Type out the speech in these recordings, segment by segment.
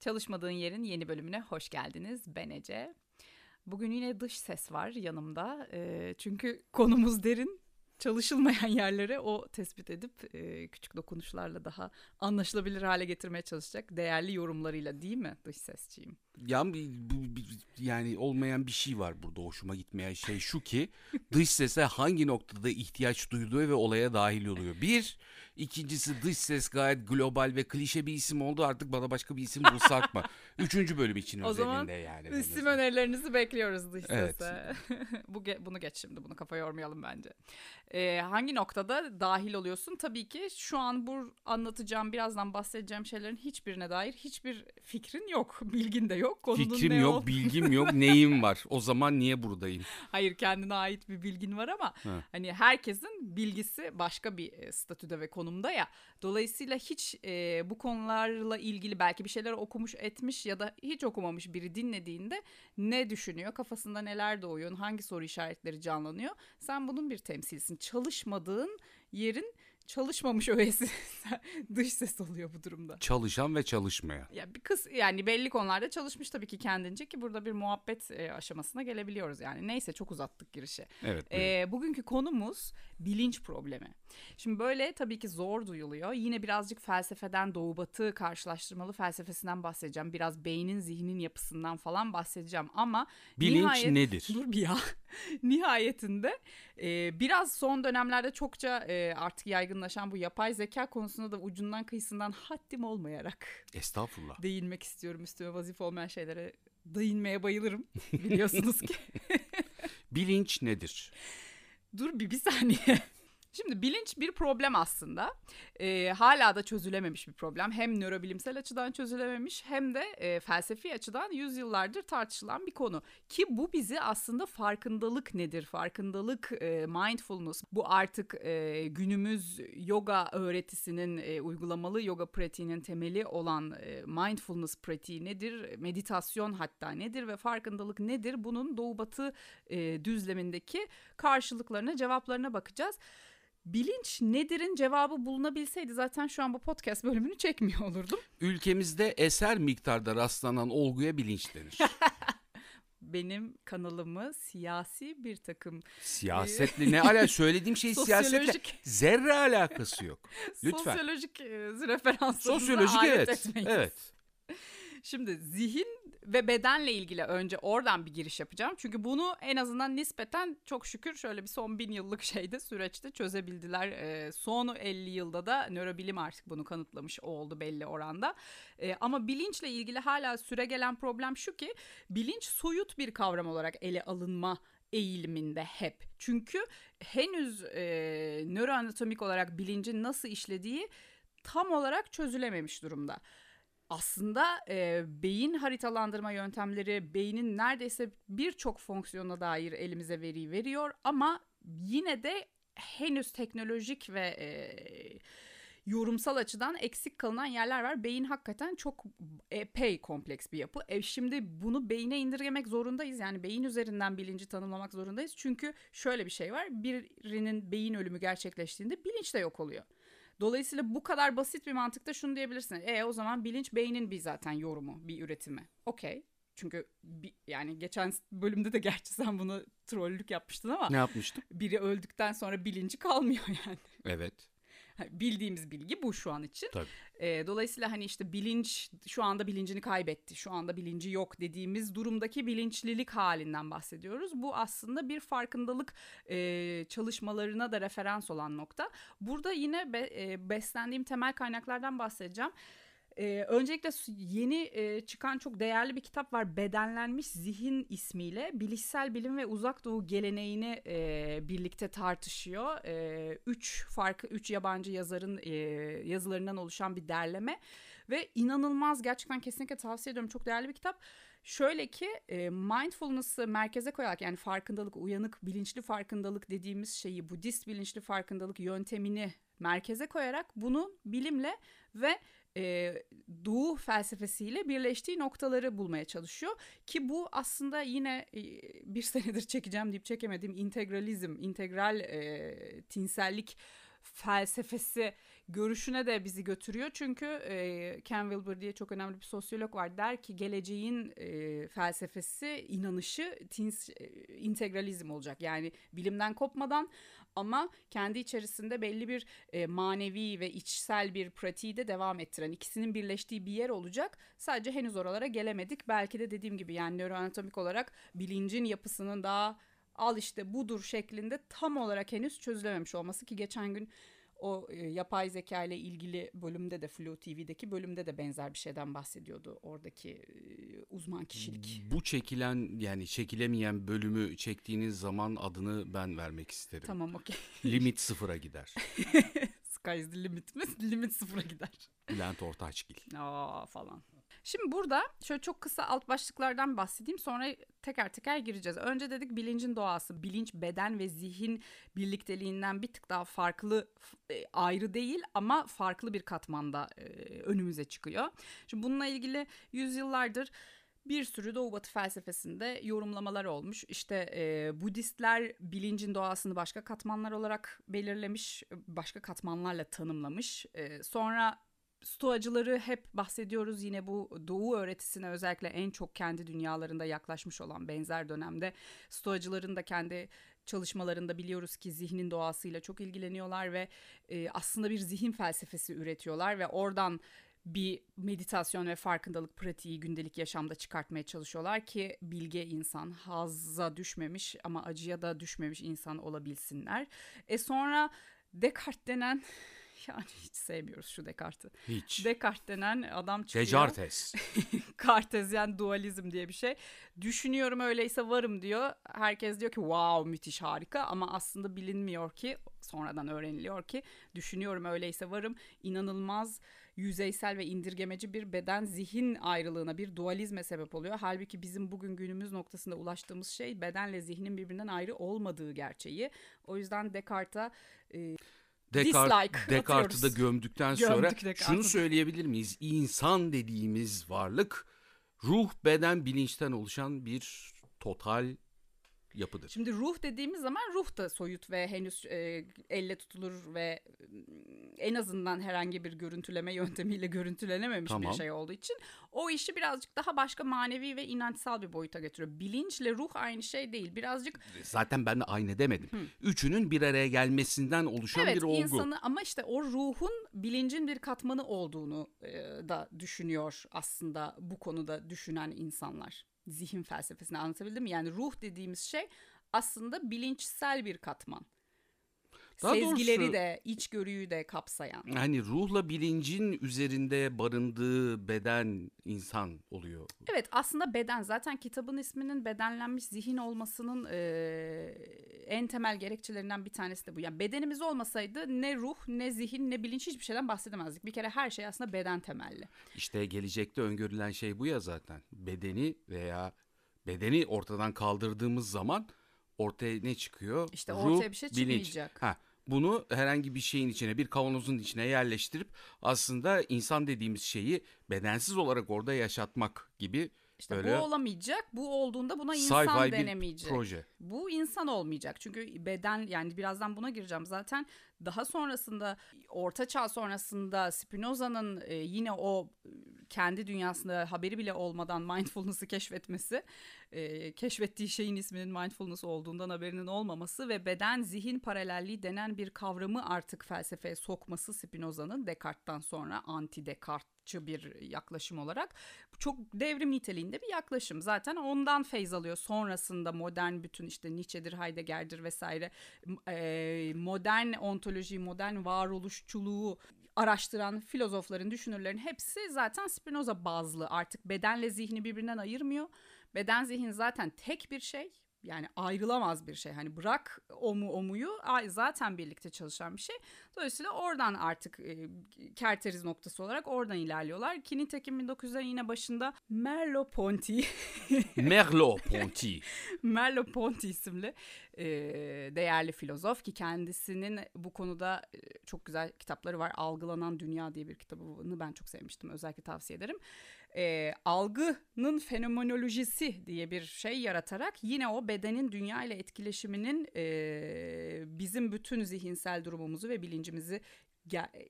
Çalışmadığın Yerin yeni bölümüne hoş geldiniz. Ben Ece. Bugün yine dış ses var yanımda. E, çünkü konumuz derin. Çalışılmayan yerlere o tespit edip e, küçük dokunuşlarla daha anlaşılabilir hale getirmeye çalışacak değerli yorumlarıyla değil mi dış sesçiyim? Ya yani olmayan bir şey var burada hoşuma gitmeyen şey şu ki dış sese hangi noktada ihtiyaç duyduğu ve olaya dahil oluyor. Bir, ikincisi dış ses gayet global ve klişe bir isim oldu artık bana başka bir isim bulsak mı? Üçüncü bölüm için o zaman yani. isim önerilerinizi bekliyoruz dış evet. sese. Bu, bunu geç şimdi bunu kafa yormayalım bence. Ee, hangi noktada dahil oluyorsun? Tabii ki şu an bu anlatacağım birazdan bahsedeceğim şeylerin hiçbirine dair hiçbir fikrin yok, bilgin de yok yok. Konunun Fikrim ne yok, ol- bilgim yok, neyim var. O zaman niye buradayım? Hayır kendine ait bir bilgin var ama ha. hani herkesin bilgisi başka bir e, statüde ve konumda ya. Dolayısıyla hiç e, bu konularla ilgili belki bir şeyler okumuş etmiş ya da hiç okumamış biri dinlediğinde ne düşünüyor, kafasında neler doğuyor, hangi soru işaretleri canlanıyor. Sen bunun bir temsilsin. Çalışmadığın yerin çalışmamış öğesi dış ses oluyor bu durumda. Çalışan ve çalışmayan. Ya bir kız yani belli konularda çalışmış tabii ki kendince ki burada bir muhabbet e, aşamasına gelebiliyoruz yani. Neyse çok uzattık girişi. Evet. E, bugünkü konumuz bilinç problemi. Şimdi böyle tabii ki zor duyuluyor. Yine birazcık felsefeden doğu batı karşılaştırmalı felsefesinden bahsedeceğim. Biraz beynin zihnin yapısından falan bahsedeceğim ama bilinç nihayet, nedir? Dur bir ya. Nihayetinde e, biraz son dönemlerde çokça e, artık yaygınlaşan bu yapay zeka konusunda da ucundan kıyısından haddim olmayarak Estağfurullah. değinmek istiyorum üstüme vazife olmayan şeylere değinmeye bayılırım biliyorsunuz ki. Bilinç nedir? Dur bir bir saniye. Şimdi bilinç bir problem aslında. E, hala da çözülememiş bir problem. Hem nörobilimsel açıdan çözülememiş hem de e, felsefi açıdan yüzyıllardır tartışılan bir konu. Ki bu bizi aslında farkındalık nedir? Farkındalık, e, mindfulness bu artık e, günümüz yoga öğretisinin, e, uygulamalı yoga pratiğinin temeli olan e, mindfulness pratiği nedir? Meditasyon hatta nedir ve farkındalık nedir? Bunun doğu batı e, düzlemindeki karşılıklarına, cevaplarına bakacağız bilinç nedir'in cevabı bulunabilseydi zaten şu an bu podcast bölümünü çekmiyor olurdum. Ülkemizde eser miktarda rastlanan olguya bilinç denir. Benim kanalımı siyasi bir takım... Siyasetle ne ala söylediğim şey siyasetle zerre alakası yok. Lütfen. Sosyolojik e, referanslarınıza Sosyolojik evet. etmeyiz. Evet. Şimdi zihin ve bedenle ilgili önce oradan bir giriş yapacağım. Çünkü bunu en azından nispeten çok şükür şöyle bir son bin yıllık şeyde süreçte çözebildiler. E, son 50 yılda da nörobilim artık bunu kanıtlamış oldu belli oranda. E, ama bilinçle ilgili hala süre gelen problem şu ki bilinç soyut bir kavram olarak ele alınma eğiliminde hep. Çünkü henüz e, nöroanatomik olarak bilincin nasıl işlediği tam olarak çözülememiş durumda aslında e, beyin haritalandırma yöntemleri beynin neredeyse birçok fonksiyona dair elimize veri veriyor ama yine de henüz teknolojik ve e, yorumsal açıdan eksik kalınan yerler var. Beyin hakikaten çok epey kompleks bir yapı. E şimdi bunu beyine indirgemek zorundayız. Yani beyin üzerinden bilinci tanımlamak zorundayız. Çünkü şöyle bir şey var. Birinin beyin ölümü gerçekleştiğinde bilinç de yok oluyor. Dolayısıyla bu kadar basit bir mantıkta şunu diyebilirsin. E o zaman bilinç beynin bir zaten yorumu, bir üretimi. Okey. Çünkü bir, yani geçen bölümde de gerçi sen bunu trollük yapmıştın ama. Ne yapmıştım? Biri öldükten sonra bilinci kalmıyor yani. Evet. Bildiğimiz bilgi bu şu an için. Tabii. E, dolayısıyla hani işte bilinç şu anda bilincini kaybetti, şu anda bilinci yok dediğimiz durumdaki bilinçlilik halinden bahsediyoruz. Bu aslında bir farkındalık e, çalışmalarına da referans olan nokta. Burada yine be, e, beslendiğim temel kaynaklardan bahsedeceğim. Ee, öncelikle yeni e, çıkan çok değerli bir kitap var. Bedenlenmiş Zihin ismiyle. Bilişsel bilim ve uzak doğu geleneğini e, birlikte tartışıyor. E, üç farklı, üç yabancı yazarın e, yazılarından oluşan bir derleme. Ve inanılmaz gerçekten kesinlikle tavsiye ediyorum. Çok değerli bir kitap. Şöyle ki e, mindfulness'ı merkeze koyarak yani farkındalık, uyanık, bilinçli farkındalık dediğimiz şeyi, Budist bilinçli farkındalık yöntemini merkeze koyarak bunu bilimle ve e, Doğu felsefesiyle birleştiği noktaları bulmaya çalışıyor. Ki bu aslında yine e, bir senedir çekeceğim deyip çekemediğim integralizm, integral e, tinsellik felsefesi görüşüne de bizi götürüyor. Çünkü e, Ken Wilber diye çok önemli bir sosyolog var. Der ki geleceğin e, felsefesi, inanışı tins, e, integralizm olacak. Yani bilimden kopmadan ama kendi içerisinde belli bir e, manevi ve içsel bir pratiği de devam ettiren ikisinin birleştiği bir yer olacak. Sadece henüz oralara gelemedik. Belki de dediğim gibi yani nöroanatomik olarak bilincin yapısının daha al işte budur şeklinde tam olarak henüz çözülememiş olması ki geçen gün o e, yapay zeka ile ilgili bölümde de Flow TV'deki bölümde de benzer bir şeyden bahsediyordu oradaki e, uzman kişilik. Bu çekilen yani çekilemeyen bölümü çektiğiniz zaman adını ben vermek isterim. Tamam okey. Limit sıfıra gider. Sky is the limit mi? Limit sıfıra gider. Bülent Ortaçgil. Aa falan. Şimdi burada şöyle çok kısa alt başlıklardan bahsedeyim sonra teker teker gireceğiz. Önce dedik bilincin doğası. Bilinç, beden ve zihin birlikteliğinden bir tık daha farklı, e, ayrı değil ama farklı bir katmanda e, önümüze çıkıyor. Şimdi bununla ilgili yüzyıllardır bir sürü Doğu Batı felsefesinde yorumlamalar olmuş. İşte e, Budistler bilincin doğasını başka katmanlar olarak belirlemiş, başka katmanlarla tanımlamış. E, sonra Stoacıları hep bahsediyoruz yine bu doğu öğretisine özellikle en çok kendi dünyalarında yaklaşmış olan benzer dönemde Stoacıların da kendi çalışmalarında biliyoruz ki zihnin doğasıyla çok ilgileniyorlar ve e, aslında bir zihin felsefesi üretiyorlar ve oradan bir meditasyon ve farkındalık pratiği gündelik yaşamda çıkartmaya çalışıyorlar ki bilge insan, hazza düşmemiş ama acıya da düşmemiş insan olabilsinler. E sonra Descartes denen yani hiç sevmiyoruz şu Descartes'i. Hiç. Descartes denen adam çıkıyor. Decartes. Kartezyen dualizm diye bir şey. Düşünüyorum öyleyse varım diyor. Herkes diyor ki wow müthiş harika ama aslında bilinmiyor ki sonradan öğreniliyor ki düşünüyorum öyleyse varım inanılmaz yüzeysel ve indirgemeci bir beden zihin ayrılığına bir dualizme sebep oluyor. Halbuki bizim bugün günümüz noktasında ulaştığımız şey bedenle zihnin birbirinden ayrı olmadığı gerçeği. O yüzden Descartes'a e, Descartes, Dislike Descartes'i da gömdükten Gömdük sonra Descartes'i. şunu söyleyebilir miyiz? İnsan dediğimiz varlık ruh, beden, bilinçten oluşan bir total yapıdır. Şimdi ruh dediğimiz zaman ruh da soyut ve henüz e, elle tutulur ve e, en azından herhangi bir görüntüleme yöntemiyle görüntülenememiş Tamam. bir şey olduğu için o işi birazcık daha başka manevi ve inançsal bir boyuta götürüyor. Bilinçle ruh aynı şey değil. Birazcık Zaten ben de aynı demedim. Üçünün bir araya gelmesinden oluşan evet bir olgu. insanı ama işte o ruhun bilincin bir katmanı olduğunu e, da düşünüyor aslında bu konuda düşünen insanlar. Zihin felsefesini anlatabildim mi? Yani ruh dediğimiz şey aslında bilinçsel bir katman. Daha Sezgileri doğrusu- de, içgörüyü de kapsayan. Hani ruhla bilincin üzerinde barındığı beden insan oluyor. Evet aslında beden zaten kitabın isminin bedenlenmiş zihin olmasının eee, en temel gerekçelerinden bir tanesi de bu. Yani bedenimiz olmasaydı ne ruh ne zihin ne bilinç hiçbir şeyden bahsedemezdik. Bir kere her şey aslında beden temelli. İşte gelecekte öngörülen şey bu ya zaten. Bedeni veya bedeni ortadan kaldırdığımız zaman ortaya ne çıkıyor? İşte ortaya bir şey çıkmayacak. Ha, bunu herhangi bir şeyin içine, bir kavanozun içine yerleştirip aslında insan dediğimiz şeyi bedensiz olarak orada yaşatmak gibi İşte böyle bu olamayacak. Bu olduğunda buna insan denemeyecek. proje. Bu insan olmayacak. Çünkü beden yani birazdan buna gireceğim. Zaten daha sonrasında Orta Çağ sonrasında Spinoza'nın e, yine o e, kendi dünyasında haberi bile olmadan mindfulness'ı keşfetmesi, e, keşfettiği şeyin isminin mindfulness olduğundan haberinin olmaması ve beden zihin paralelliği denen bir kavramı artık felsefeye sokması Spinoza'nın Descartes'tan sonra anti Descartes'çı bir yaklaşım olarak çok devrim niteliğinde bir yaklaşım. Zaten ondan feyz alıyor. Sonrasında modern bütün işte Nietzsche'dir, Heidegger'dir vesaire e, modern ontoloji, modern varoluşçuluğu araştıran filozofların, düşünürlerin hepsi zaten Spinoza bazlı. Artık bedenle zihni birbirinden ayırmıyor. Beden zihin zaten tek bir şey. Yani ayrılamaz bir şey. Hani bırak omu omuyu zaten birlikte çalışan bir şey. Dolayısıyla oradan artık e, kerteriz noktası olarak oradan ilerliyorlar. Ki nitekim 1900'lerin yine başında Merleau-Ponty Merleau-Ponty. Merleau-Ponty isimli e, değerli filozof ki kendisinin bu konuda e, çok güzel kitapları var. Algılanan Dünya diye bir kitabını ben çok sevmiştim. Özellikle tavsiye ederim. E, algının fenomenolojisi diye bir şey yaratarak yine o bedenin dünya ile etkileşiminin e, bizim bütün zihinsel durumumuzu ve bilincimizi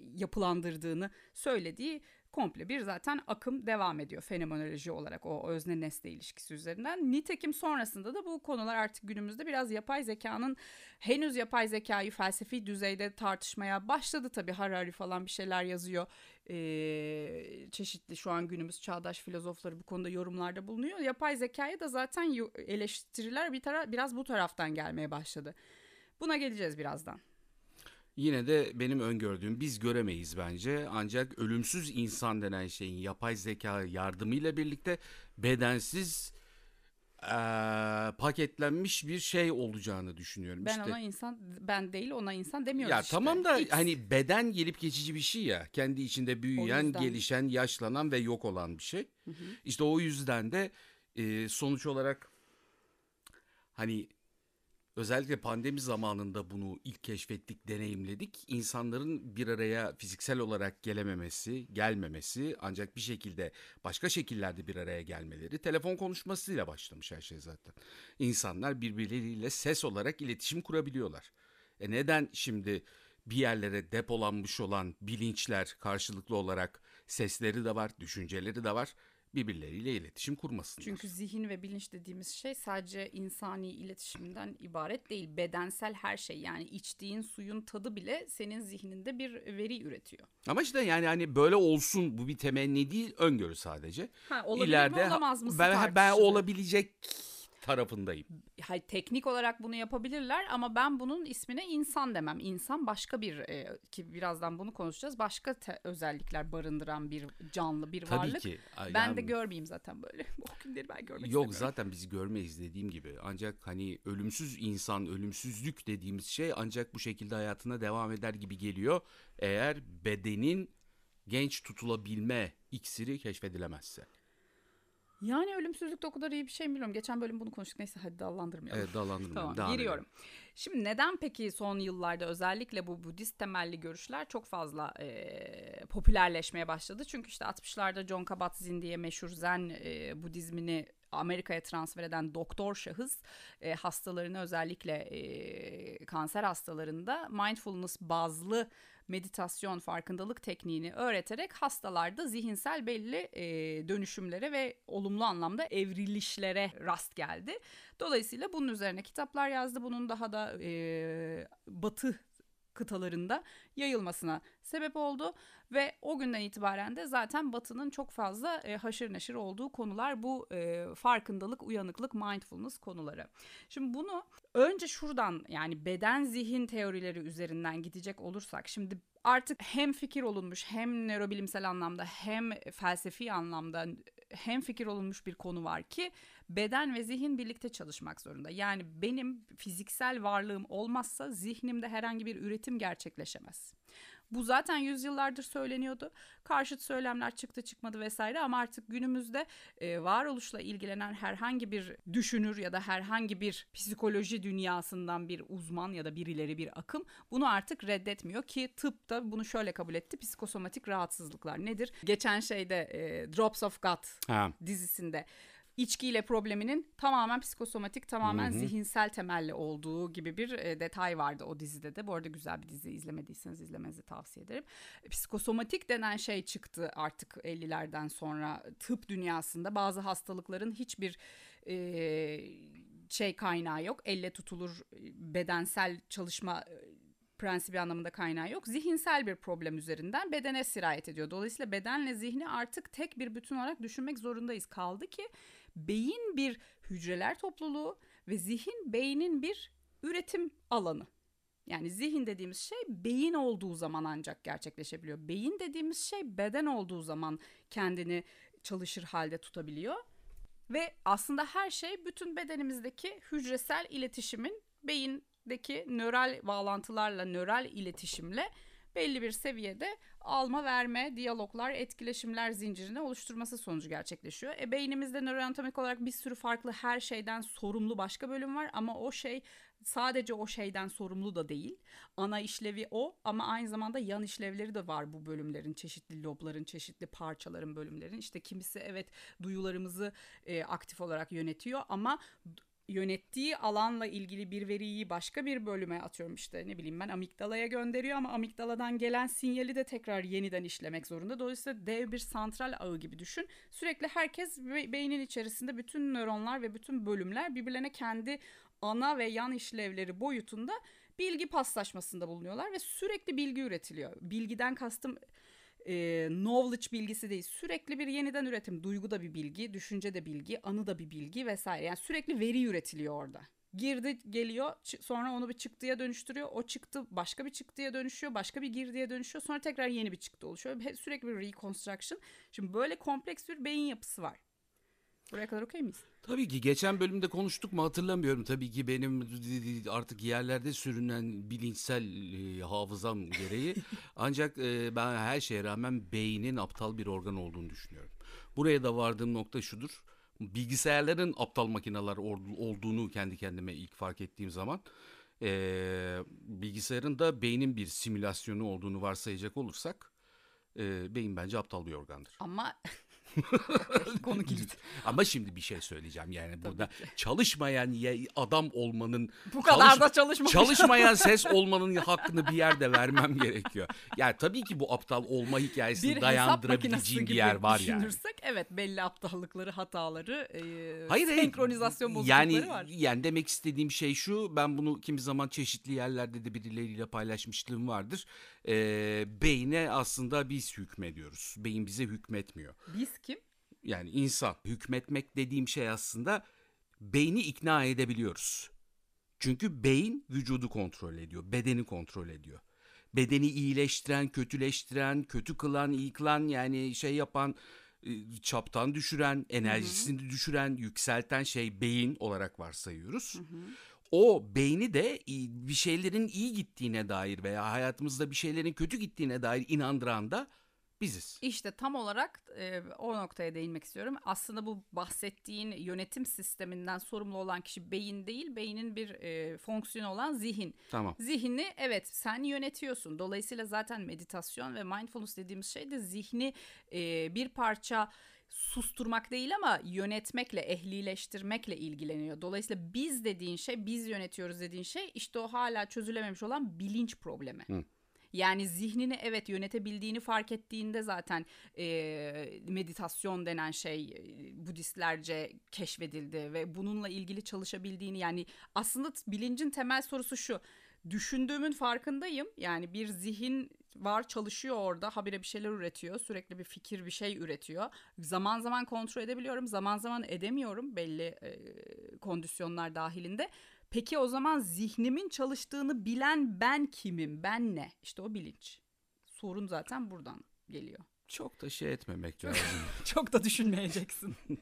yapılandırdığını söylediği komple bir zaten akım devam ediyor fenomenoloji olarak o özne nesne ilişkisi üzerinden. Nitekim sonrasında da bu konular artık günümüzde biraz yapay zekanın henüz yapay zekayı felsefi düzeyde tartışmaya başladı tabii Harari falan bir şeyler yazıyor. Ee, çeşitli şu an günümüz çağdaş filozofları bu konuda yorumlarda bulunuyor. Yapay zekaya da zaten eleştiriler bir tara biraz bu taraftan gelmeye başladı. Buna geleceğiz birazdan. Yine de benim öngördüğüm biz göremeyiz bence. Ancak ölümsüz insan denen şeyin yapay zeka yardımıyla birlikte bedensiz ee, paketlenmiş bir şey olacağını düşünüyorum. Ben işte, ona insan ben değil ona insan demiyoruz ya işte. Tamam da X. hani beden gelip geçici bir şey ya. Kendi içinde büyüyen, gelişen, yaşlanan ve yok olan bir şey. Hı hı. İşte o yüzden de e, sonuç olarak hani Özellikle pandemi zamanında bunu ilk keşfettik, deneyimledik. İnsanların bir araya fiziksel olarak gelememesi, gelmemesi ancak bir şekilde başka şekillerde bir araya gelmeleri telefon konuşmasıyla başlamış her şey zaten. İnsanlar birbirleriyle ses olarak iletişim kurabiliyorlar. E neden şimdi bir yerlere depolanmış olan bilinçler karşılıklı olarak sesleri de var, düşünceleri de var birbirleriyle iletişim kurmasınlar. Çünkü zihin ve bilinç dediğimiz şey sadece insani iletişimden ibaret değil. Bedensel her şey yani içtiğin suyun tadı bile senin zihninde bir veri üretiyor. Ama işte yani hani böyle olsun bu bir temenni değil öngörü sadece. Ha, olabilir İleride, mi olamaz mı? Ben, ben olabilecek tarafındayım. Hayır, teknik olarak bunu yapabilirler ama ben bunun ismine insan demem. İnsan başka bir e, ki birazdan bunu konuşacağız. Başka te- özellikler barındıran bir canlı, bir Tabii varlık. ki. Ben yani, de görmeyeyim zaten böyle. Bu günleri ben görmek Yok zaten bizi görmeyiz dediğim gibi. Ancak hani ölümsüz insan, ölümsüzlük dediğimiz şey ancak bu şekilde hayatına devam eder gibi geliyor. Eğer bedenin genç tutulabilme iksiri keşfedilemezse. Yani ölümsüzlük de o kadar iyi bir şey mi bilmiyorum. Geçen bölüm bunu konuştuk. Neyse hadi dallandırmayalım. Evet dallandırmayalım. tamam giriyorum. Şimdi neden peki son yıllarda özellikle bu Budist temelli görüşler çok fazla e, popülerleşmeye başladı? Çünkü işte 60'larda John Kabat-Zinn diye meşhur Zen e, Budizmini Amerika'ya transfer eden doktor şahıs e, hastalarını özellikle e, kanser hastalarında mindfulness bazlı meditasyon, farkındalık tekniğini öğreterek hastalarda zihinsel belli e, dönüşümlere ve olumlu anlamda evrilişlere rast geldi. Dolayısıyla bunun üzerine kitaplar yazdı. Bunun daha da e, batı kıtalarında yayılmasına sebep oldu ve o günden itibaren de zaten Batı'nın çok fazla e, haşır neşir olduğu konular bu e, farkındalık, uyanıklık, mindfulness konuları. Şimdi bunu önce şuradan yani beden zihin teorileri üzerinden gidecek olursak şimdi artık hem fikir olunmuş hem nörobilimsel anlamda hem felsefi anlamda hem fikir olunmuş bir konu var ki beden ve zihin birlikte çalışmak zorunda. Yani benim fiziksel varlığım olmazsa zihnimde herhangi bir üretim gerçekleşemez. Bu zaten yüzyıllardır söyleniyordu. Karşıt söylemler çıktı çıkmadı vesaire ama artık günümüzde e, varoluşla ilgilenen herhangi bir düşünür ya da herhangi bir psikoloji dünyasından bir uzman ya da birileri bir akım bunu artık reddetmiyor ki tıp da bunu şöyle kabul etti. Psikosomatik rahatsızlıklar nedir? Geçen şeyde e, Drops of God ha. dizisinde içkiyle probleminin tamamen psikosomatik, tamamen Hı-hı. zihinsel temelli olduğu gibi bir e, detay vardı o dizide de. Bu arada güzel bir dizi izlemediyseniz izlemenizi tavsiye ederim. Psikosomatik denen şey çıktı artık 50'lerden sonra tıp dünyasında. Bazı hastalıkların hiçbir e, şey kaynağı yok. Elle tutulur bedensel çalışma e, prensibi anlamında kaynağı yok. Zihinsel bir problem üzerinden bedene sirayet ediyor. Dolayısıyla bedenle zihni artık tek bir bütün olarak düşünmek zorundayız. Kaldı ki beyin bir hücreler topluluğu ve zihin beynin bir üretim alanı. Yani zihin dediğimiz şey beyin olduğu zaman ancak gerçekleşebiliyor. Beyin dediğimiz şey beden olduğu zaman kendini çalışır halde tutabiliyor. Ve aslında her şey bütün bedenimizdeki hücresel iletişimin beyindeki nöral bağlantılarla, nöral iletişimle belli bir seviyede alma verme, diyaloglar, etkileşimler zincirini oluşturması sonucu gerçekleşiyor. E, beynimizde nöroanatomik olarak bir sürü farklı her şeyden sorumlu başka bölüm var ama o şey sadece o şeyden sorumlu da değil. Ana işlevi o ama aynı zamanda yan işlevleri de var bu bölümlerin, çeşitli lobların, çeşitli parçaların, bölümlerin. İşte kimisi evet duyularımızı e, aktif olarak yönetiyor ama yönettiği alanla ilgili bir veriyi başka bir bölüme atıyorum işte ne bileyim ben amigdalaya gönderiyor ama amigdaladan gelen sinyali de tekrar yeniden işlemek zorunda. Dolayısıyla dev bir santral ağı gibi düşün. Sürekli herkes beynin içerisinde bütün nöronlar ve bütün bölümler birbirlerine kendi ana ve yan işlevleri boyutunda bilgi paslaşmasında bulunuyorlar ve sürekli bilgi üretiliyor. Bilgiden kastım e, knowledge bilgisi değil. Sürekli bir yeniden üretim. Duygu da bir bilgi, düşünce de bilgi, anı da bir bilgi vesaire. Yani sürekli veri üretiliyor orada. Girdi geliyor sonra onu bir çıktıya dönüştürüyor. O çıktı başka bir çıktıya dönüşüyor. Başka bir girdiye dönüşüyor. Sonra tekrar yeni bir çıktı oluşuyor. Sürekli bir reconstruction. Şimdi böyle kompleks bir beyin yapısı var. Buraya kadar okey miyiz? Tabii ki geçen bölümde konuştuk mu hatırlamıyorum. Tabii ki benim artık yerlerde sürünen bilinçsel e, hafızam gereği. Ancak e, ben her şeye rağmen beynin aptal bir organ olduğunu düşünüyorum. Buraya da vardığım nokta şudur. Bilgisayarların aptal makineler olduğunu kendi kendime ilk fark ettiğim zaman e, bilgisayarın da beynin bir simülasyonu olduğunu varsayacak olursak e, beyin bence aptal bir organdır. Ama Konu kilit. Ama şimdi bir şey söyleyeceğim yani burada çalışmayan adam olmanın bu kadar çalış, da çalışmamış. Çalışmayan ses olmanın hakkını bir yerde vermem gerekiyor. Yani tabii ki bu aptal olma hikayesini bir dayandırabileceğim bir yer var yani. Evet belli aptallıkları, hataları, e, Hayır, senkronizasyon bozuklukları yani, var. Yani demek istediğim şey şu ben bunu kimi zaman çeşitli yerlerde de birileriyle paylaşmışlığım vardır. E, beyne aslında biz hükmediyoruz. Beyin bize hükmetmiyor. Biz kim? Yani insan. Hükmetmek dediğim şey aslında beyni ikna edebiliyoruz. Çünkü beyin vücudu kontrol ediyor, bedeni kontrol ediyor. Bedeni iyileştiren, kötüleştiren, kötü kılan, iyi kılan yani şey yapan, e, çaptan düşüren, enerjisini hı hı. düşüren, yükselten şey beyin olarak varsayıyoruz. Hı hı. O beyni de bir şeylerin iyi gittiğine dair veya hayatımızda bir şeylerin kötü gittiğine dair inandıran da biziz. İşte tam olarak e, o noktaya değinmek istiyorum. Aslında bu bahsettiğin yönetim sisteminden sorumlu olan kişi beyin değil, beynin bir e, fonksiyonu olan zihin. Tamam. Zihni evet sen yönetiyorsun. Dolayısıyla zaten meditasyon ve mindfulness dediğimiz şey de zihni e, bir parça susturmak değil ama yönetmekle, ehlileştirmekle ilgileniyor. Dolayısıyla biz dediğin şey, biz yönetiyoruz dediğin şey işte o hala çözülememiş olan bilinç problemi. Hı. Yani zihnini evet yönetebildiğini fark ettiğinde zaten e, meditasyon denen şey Budistlerce keşfedildi ve bununla ilgili çalışabildiğini yani aslında bilincin temel sorusu şu düşündüğümün farkındayım. Yani bir zihin var çalışıyor orada habire bir şeyler üretiyor. Sürekli bir fikir bir şey üretiyor. Zaman zaman kontrol edebiliyorum zaman zaman edemiyorum belli e, kondisyonlar dahilinde. Peki o zaman zihnimin çalıştığını bilen ben kimim? Ben ne? İşte o bilinç. Sorun zaten buradan geliyor. Çok da şey etmemek lazım. Çok da düşünmeyeceksin.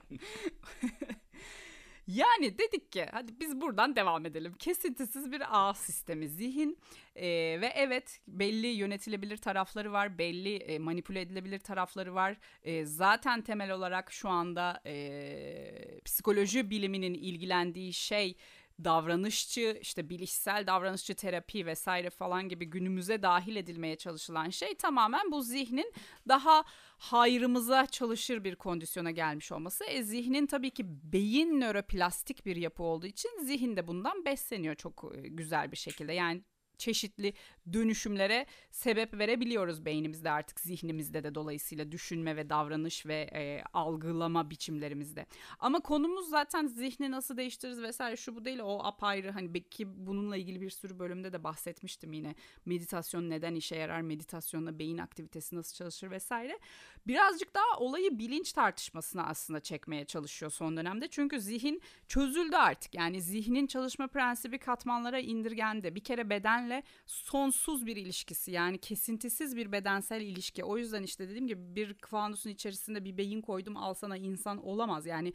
Yani dedik ki hadi biz buradan devam edelim. Kesintisiz bir ağ sistemi zihin e, ve evet belli yönetilebilir tarafları var, belli e, manipüle edilebilir tarafları var. E, zaten temel olarak şu anda e, psikoloji biliminin ilgilendiği şey davranışçı işte bilişsel davranışçı terapi vesaire falan gibi günümüze dahil edilmeye çalışılan şey tamamen bu zihnin daha hayrımıza çalışır bir kondisyona gelmiş olması. E, zihnin tabii ki beyin nöroplastik bir yapı olduğu için zihin de bundan besleniyor çok e, güzel bir şekilde. Yani çeşitli dönüşümlere sebep verebiliyoruz beynimizde artık zihnimizde de dolayısıyla düşünme ve davranış ve e, algılama biçimlerimizde. Ama konumuz zaten zihni nasıl değiştiririz vesaire şu bu değil o apayrı hani belki bununla ilgili bir sürü bölümde de bahsetmiştim yine meditasyon neden işe yarar meditasyonla beyin aktivitesi nasıl çalışır vesaire. Birazcık daha olayı bilinç tartışmasına aslında çekmeye çalışıyor son dönemde çünkü zihin çözüldü artık yani zihnin çalışma prensibi katmanlara indirgendi bir kere bedenle son sonsuz bir ilişkisi yani kesintisiz bir bedensel ilişki. O yüzden işte dediğim gibi bir fanusun içerisinde bir beyin koydum al sana insan olamaz. Yani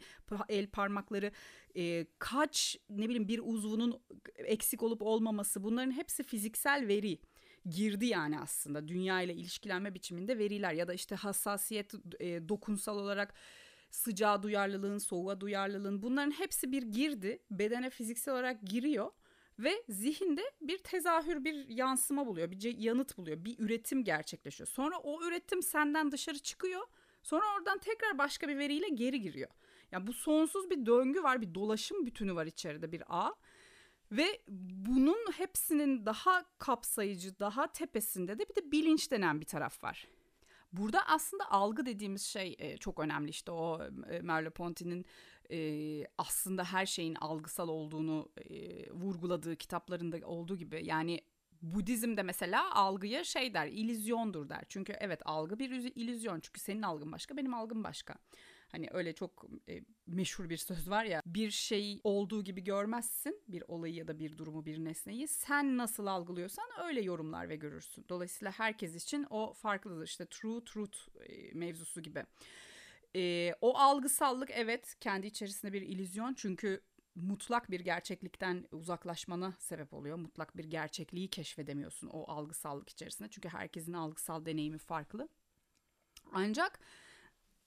el parmakları e, kaç ne bileyim bir uzvunun eksik olup olmaması bunların hepsi fiziksel veri. Girdi yani aslında dünya ile ilişkilenme biçiminde veriler ya da işte hassasiyet e, dokunsal olarak sıcağa duyarlılığın, soğuğa duyarlılığın bunların hepsi bir girdi. Bedene fiziksel olarak giriyor ve zihinde bir tezahür, bir yansıma buluyor, bir yanıt buluyor, bir üretim gerçekleşiyor. Sonra o üretim senden dışarı çıkıyor. Sonra oradan tekrar başka bir veriyle geri giriyor. Yani bu sonsuz bir döngü var, bir dolaşım bütünü var içeride bir ağ. Ve bunun hepsinin daha kapsayıcı, daha tepesinde de bir de bilinç denen bir taraf var. Burada aslında algı dediğimiz şey e, çok önemli işte o e, Merleau-Ponty'nin e, aslında her şeyin algısal olduğunu vurguladığı kitaplarında olduğu gibi yani Budizm'de mesela algıya şey der, illüzyondur der. Çünkü evet algı bir illüzyon. Çünkü senin algın başka, benim algım başka. Hani öyle çok e, meşhur bir söz var ya bir şey olduğu gibi görmezsin bir olayı ya da bir durumu bir nesneyi sen nasıl algılıyorsan öyle yorumlar ve görürsün. Dolayısıyla herkes için o farklıdır işte true truth e, mevzusu gibi. E, o algısallık evet kendi içerisinde bir illüzyon çünkü mutlak bir gerçeklikten uzaklaşmana sebep oluyor. Mutlak bir gerçekliği keşfedemiyorsun o algısallık içerisinde. Çünkü herkesin algısal deneyimi farklı. Ancak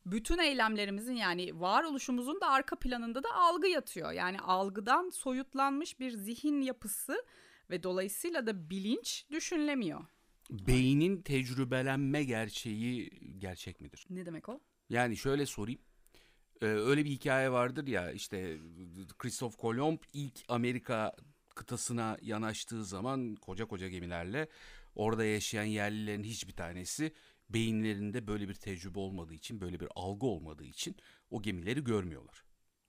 bütün eylemlerimizin yani varoluşumuzun da arka planında da algı yatıyor. Yani algıdan soyutlanmış bir zihin yapısı ve dolayısıyla da bilinç düşünülemiyor. Beynin tecrübelenme gerçeği gerçek midir? Ne demek o? Yani şöyle sorayım. Ee, öyle bir hikaye vardır ya işte Christoph Kolomb ilk Amerika kıtasına yanaştığı zaman koca koca gemilerle orada yaşayan yerlilerin hiçbir tanesi beyinlerinde böyle bir tecrübe olmadığı için, böyle bir algı olmadığı için o gemileri görmüyorlar.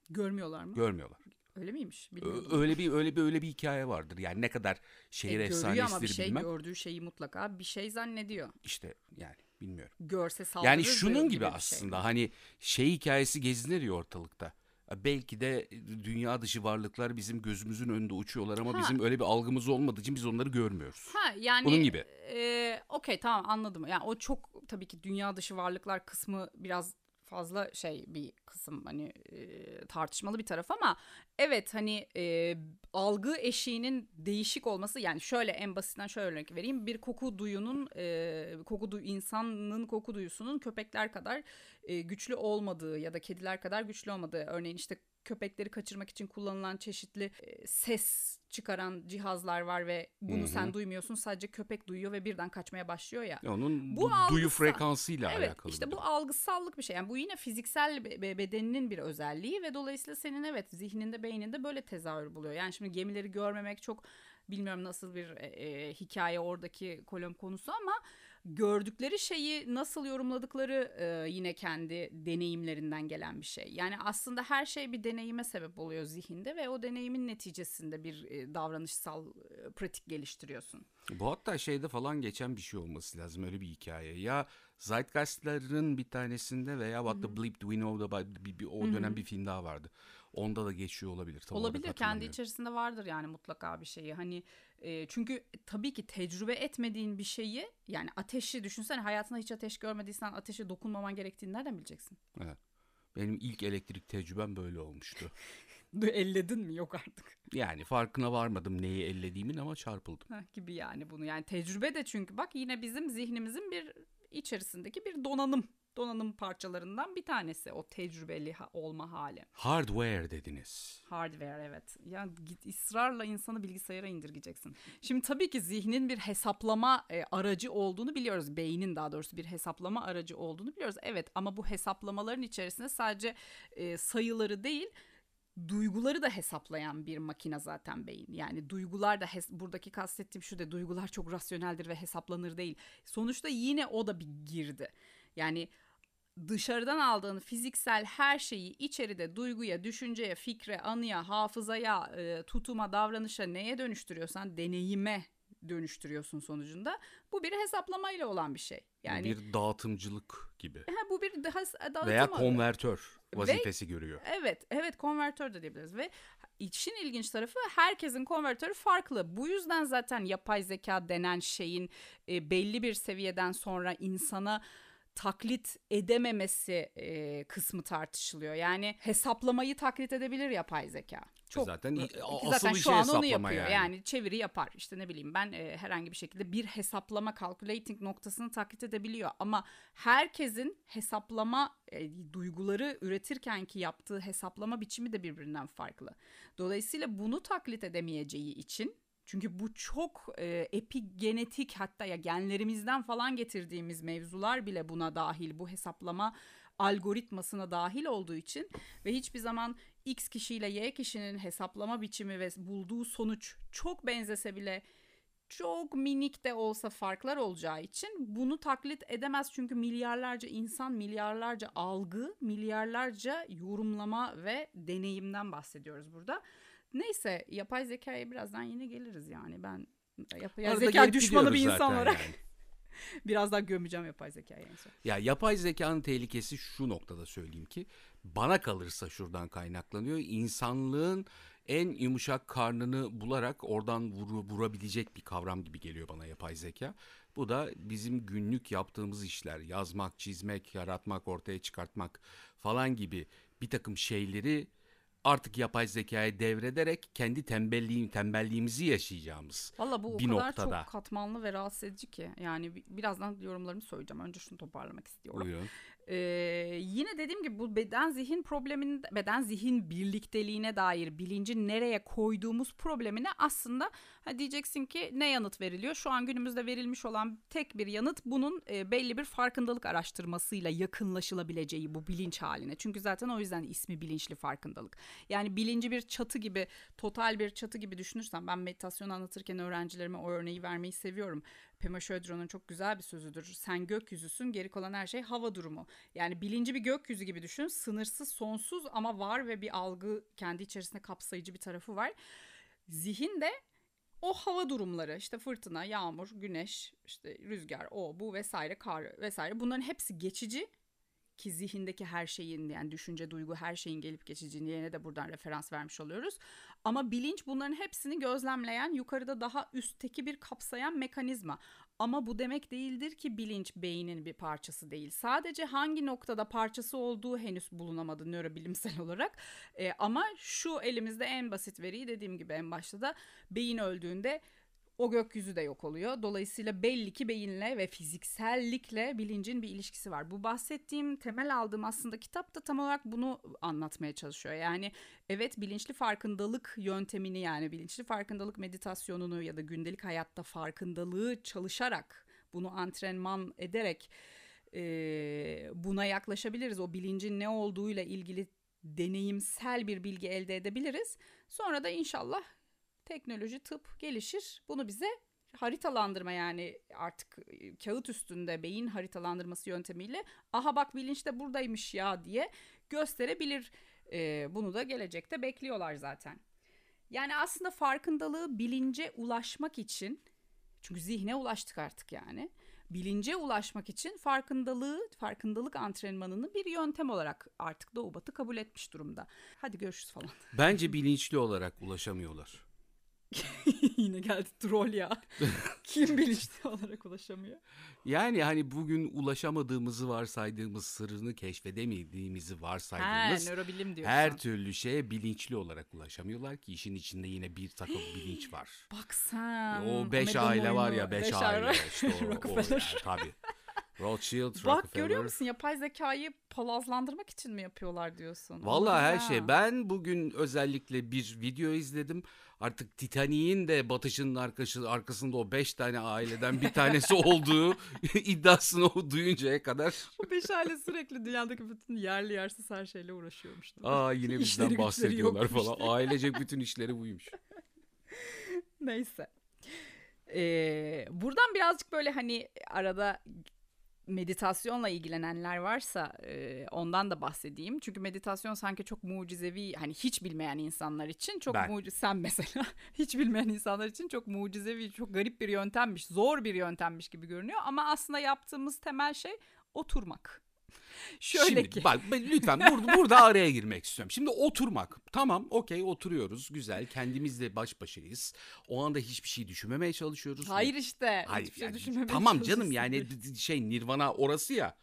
Görmüyorlar mı? Görmüyorlar. Öyle miymiş? Bilmiyordum. Öyle bir öyle bir öyle bir hikaye vardır. Yani ne kadar şehir e, efsanesidir ama bir şey bilmem. gördüğü şeyi mutlaka bir şey zannediyor. İşte yani bilmiyorum. Görse saldırır. Yani şunun gibi, gibi şey aslında şey. hani şey hikayesi gezinir ya ortalıkta. Belki de dünya dışı varlıklar bizim gözümüzün önünde uçuyorlar ama ha. bizim öyle bir algımız olmadığı için biz onları görmüyoruz. Ha yani Bunun gibi. E, Okey tamam anladım. Yani o çok tabii ki dünya dışı varlıklar kısmı biraz fazla şey bir kısım hani e, tartışmalı bir taraf ama evet hani e, algı eşiğinin değişik olması yani şöyle en basitinden şöyle örnek vereyim. Bir koku duyunun e, koku du insanın koku duyusunun köpekler kadar e, güçlü olmadığı ya da kediler kadar güçlü olmadığı örneğin işte köpekleri kaçırmak için kullanılan çeşitli e, ses çıkaran cihazlar var ve bunu Hı-hı. sen duymuyorsun sadece köpek duyuyor ve birden kaçmaya başlıyor ya. Onun bu du- duyu frekansıyla evet, alakalı. İşte bu algısallık bir şey. Yani bu yine fiziksel be- bedeninin bir özelliği ve dolayısıyla senin evet zihninde beyninde böyle tezahür buluyor. Yani şimdi gemileri görmemek çok bilmiyorum nasıl bir e, e, hikaye oradaki kolom konusu ama gördükleri şeyi nasıl yorumladıkları e, yine kendi deneyimlerinden gelen bir şey. Yani aslında her şey bir deneyime sebep oluyor zihinde ve o deneyimin neticesinde bir e, davranışsal e, pratik geliştiriyorsun. Bu hatta şeyde falan geçen bir şey olması lazım öyle bir hikaye. Ya Zeitgeist'lerin bir tanesinde veya What the Bleep Do We Know bir, bir, o dönem Hı-hı. bir film daha vardı. Onda da geçiyor olabilir. Tam olabilir kendi içerisinde vardır yani mutlaka bir şeyi. Hani e, çünkü tabii ki tecrübe etmediğin bir şeyi yani ateşi düşünsene hayatında hiç ateş görmediysen ateşe dokunmaman gerektiğini nereden bileceksin? Evet. Benim ilk elektrik tecrübem böyle olmuştu. Elledin mi? Yok artık. Yani farkına varmadım neyi ellediğimin ama çarpıldım. Heh, gibi yani bunu. Yani tecrübe de çünkü bak yine bizim zihnimizin bir içerisindeki bir donanım donanım parçalarından bir tanesi o tecrübeli olma hali. Hardware dediniz. Hardware evet. Yani git ısrarla insanı bilgisayara indirgeyeceksin. Şimdi tabii ki zihnin bir hesaplama e, aracı olduğunu biliyoruz. Beynin daha doğrusu bir hesaplama aracı olduğunu biliyoruz. Evet ama bu hesaplamaların içerisinde sadece e, sayıları değil duyguları da hesaplayan bir makine zaten beyin. Yani duygular da buradaki kastettiğim şu da duygular çok rasyoneldir ve hesaplanır değil. Sonuçta yine o da bir girdi. Yani dışarıdan aldığın fiziksel her şeyi içeride duyguya, düşünceye, fikre, anıya, hafızaya, e, tutuma, davranışa neye dönüştürüyorsan deneyime dönüştürüyorsun sonucunda. Bu bir hesaplamayla olan bir şey. Yani bir dağıtımcılık gibi. He, bu bir daha dağıtım veya konvertör vazifesi Ve, görüyor. Evet, evet konvertör de diyebiliriz ve işin ilginç tarafı herkesin konvertörü farklı. Bu yüzden zaten yapay zeka denen şeyin e, belli bir seviyeden sonra insana taklit edememesi e, kısmı tartışılıyor. Yani hesaplamayı taklit edebilir yapay zeka. Çok, zaten asıl zaten şu an onu yapıyor. yani. Yani. çeviri yapar. İşte ne bileyim ben e, herhangi bir şekilde bir hesaplama calculating noktasını taklit edebiliyor ama herkesin hesaplama e, duyguları üretirken ki yaptığı hesaplama biçimi de birbirinden farklı. Dolayısıyla bunu taklit edemeyeceği için çünkü bu çok e, epigenetik hatta ya genlerimizden falan getirdiğimiz mevzular bile buna dahil. Bu hesaplama algoritmasına dahil olduğu için ve hiçbir zaman X kişiyle Y kişinin hesaplama biçimi ve bulduğu sonuç çok benzese bile çok minik de olsa farklar olacağı için bunu taklit edemez çünkü milyarlarca insan, milyarlarca algı, milyarlarca yorumlama ve deneyimden bahsediyoruz burada. Neyse yapay zekaya birazdan yine geliriz yani ben yapay Arada zeka düşmanı bir insan olarak yani. biraz daha gömeceğim yapay zekayı en son. Ya yapay zekanın tehlikesi şu noktada söyleyeyim ki bana kalırsa şuradan kaynaklanıyor. İnsanlığın en yumuşak karnını bularak oradan vuru, vurabilecek bir kavram gibi geliyor bana yapay zeka. Bu da bizim günlük yaptığımız işler yazmak, çizmek, yaratmak, ortaya çıkartmak falan gibi bir takım şeyleri artık yapay zekaya devrederek kendi tembelliğim, tembelliğimizi yaşayacağımız Valla bu o bir kadar noktada. çok katmanlı ve rahatsız edici ki. Yani bi- birazdan yorumlarımı söyleyeceğim. Önce şunu toparlamak istiyorum. Buyurun. Ee, yine dediğim gibi bu beden zihin probleminin beden zihin birlikteliğine dair bilinci nereye koyduğumuz problemine aslında ha diyeceksin ki ne yanıt veriliyor? Şu an günümüzde verilmiş olan tek bir yanıt bunun e, belli bir farkındalık araştırmasıyla yakınlaşılabileceği bu bilinç haline. Çünkü zaten o yüzden ismi bilinçli farkındalık. Yani bilinci bir çatı gibi, total bir çatı gibi düşünürsen ben meditasyon anlatırken öğrencilerime o örneği vermeyi seviyorum. Pema Chödrön'ün çok güzel bir sözüdür. Sen gökyüzüsün, geri kalan her şey hava durumu. Yani bilinci bir gökyüzü gibi düşün. Sınırsız, sonsuz ama var ve bir algı kendi içerisinde kapsayıcı bir tarafı var. Zihin de o hava durumları işte fırtına, yağmur, güneş, işte rüzgar, o bu vesaire, kar vesaire bunların hepsi geçici ki zihindeki her şeyin yani düşünce, duygu her şeyin gelip geçiciliğine de buradan referans vermiş oluyoruz. Ama bilinç bunların hepsini gözlemleyen yukarıda daha üstteki bir kapsayan mekanizma. Ama bu demek değildir ki bilinç beynin bir parçası değil. Sadece hangi noktada parçası olduğu henüz bulunamadı nörobilimsel olarak. E, ama şu elimizde en basit veriyi dediğim gibi en başta da beyin öldüğünde o gökyüzü de yok oluyor. Dolayısıyla belli ki beyinle ve fiziksellikle bilincin bir ilişkisi var. Bu bahsettiğim temel aldığım aslında kitap da tam olarak bunu anlatmaya çalışıyor. Yani evet bilinçli farkındalık yöntemini yani bilinçli farkındalık meditasyonunu ya da gündelik hayatta farkındalığı çalışarak bunu antrenman ederek e, buna yaklaşabiliriz. O bilincin ne olduğuyla ilgili deneyimsel bir bilgi elde edebiliriz. Sonra da inşallah teknoloji, tıp gelişir. Bunu bize haritalandırma yani artık e, kağıt üstünde beyin haritalandırması yöntemiyle aha bak bilinç de buradaymış ya diye gösterebilir. Ee, bunu da gelecekte bekliyorlar zaten. Yani aslında farkındalığı bilince ulaşmak için çünkü zihne ulaştık artık yani. Bilince ulaşmak için farkındalığı, farkındalık antrenmanını bir yöntem olarak artık Doğu Batı kabul etmiş durumda. Hadi görüşürüz falan. Bence bilinçli olarak ulaşamıyorlar. Yine geldi troll ya. Kim bilinçli olarak ulaşamıyor? Yani hani bugün ulaşamadığımızı varsaydığımız, sırrını keşfedemediğimizi varsaydığımız nörobilim diyorsun. her türlü şeye bilinçli olarak ulaşamıyorlar ki işin içinde yine bir takım bilinç var. Bak sen. o beş Megan aile var oyunu, ya beş, beş aile aile. işte o, o Rockefeller. yani, tabii. Rothschild, Bak Rockefeller. görüyor musun yapay zekayı palazlandırmak için mi yapıyorlar diyorsun? Vallahi her şey. Ben bugün özellikle bir video izledim. Artık Titanic'in de batışının arkası, arkasında o beş tane aileden bir tanesi olduğu iddiasını o duyuncaya kadar. Bu beş aile sürekli dünyadaki bütün yerli yersiz her şeyle uğraşıyormuş. Aa yine bizden bahsediyorlar falan. diye. Ailecek bütün işleri buymuş. Neyse. Ee, buradan birazcık böyle hani arada meditasyonla ilgilenenler varsa e, ondan da bahsedeyim. Çünkü meditasyon sanki çok mucizevi hani hiç bilmeyen insanlar için çok Ben. mucize sen mesela hiç bilmeyen insanlar için çok mucizevi çok garip bir yöntemmiş zor bir yöntemmiş gibi görünüyor ama aslında yaptığımız temel şey oturmak. Şöyle Şimdi ki bak lütfen burada, burada araya girmek istiyorum. Şimdi oturmak. Tamam okey oturuyoruz güzel kendimizle baş başayız. O anda hiçbir şey düşünmemeye çalışıyoruz. hayır işte Hayır hiçbir şey yani, düşünmemeye tamam canım yani şey Nirvana orası ya.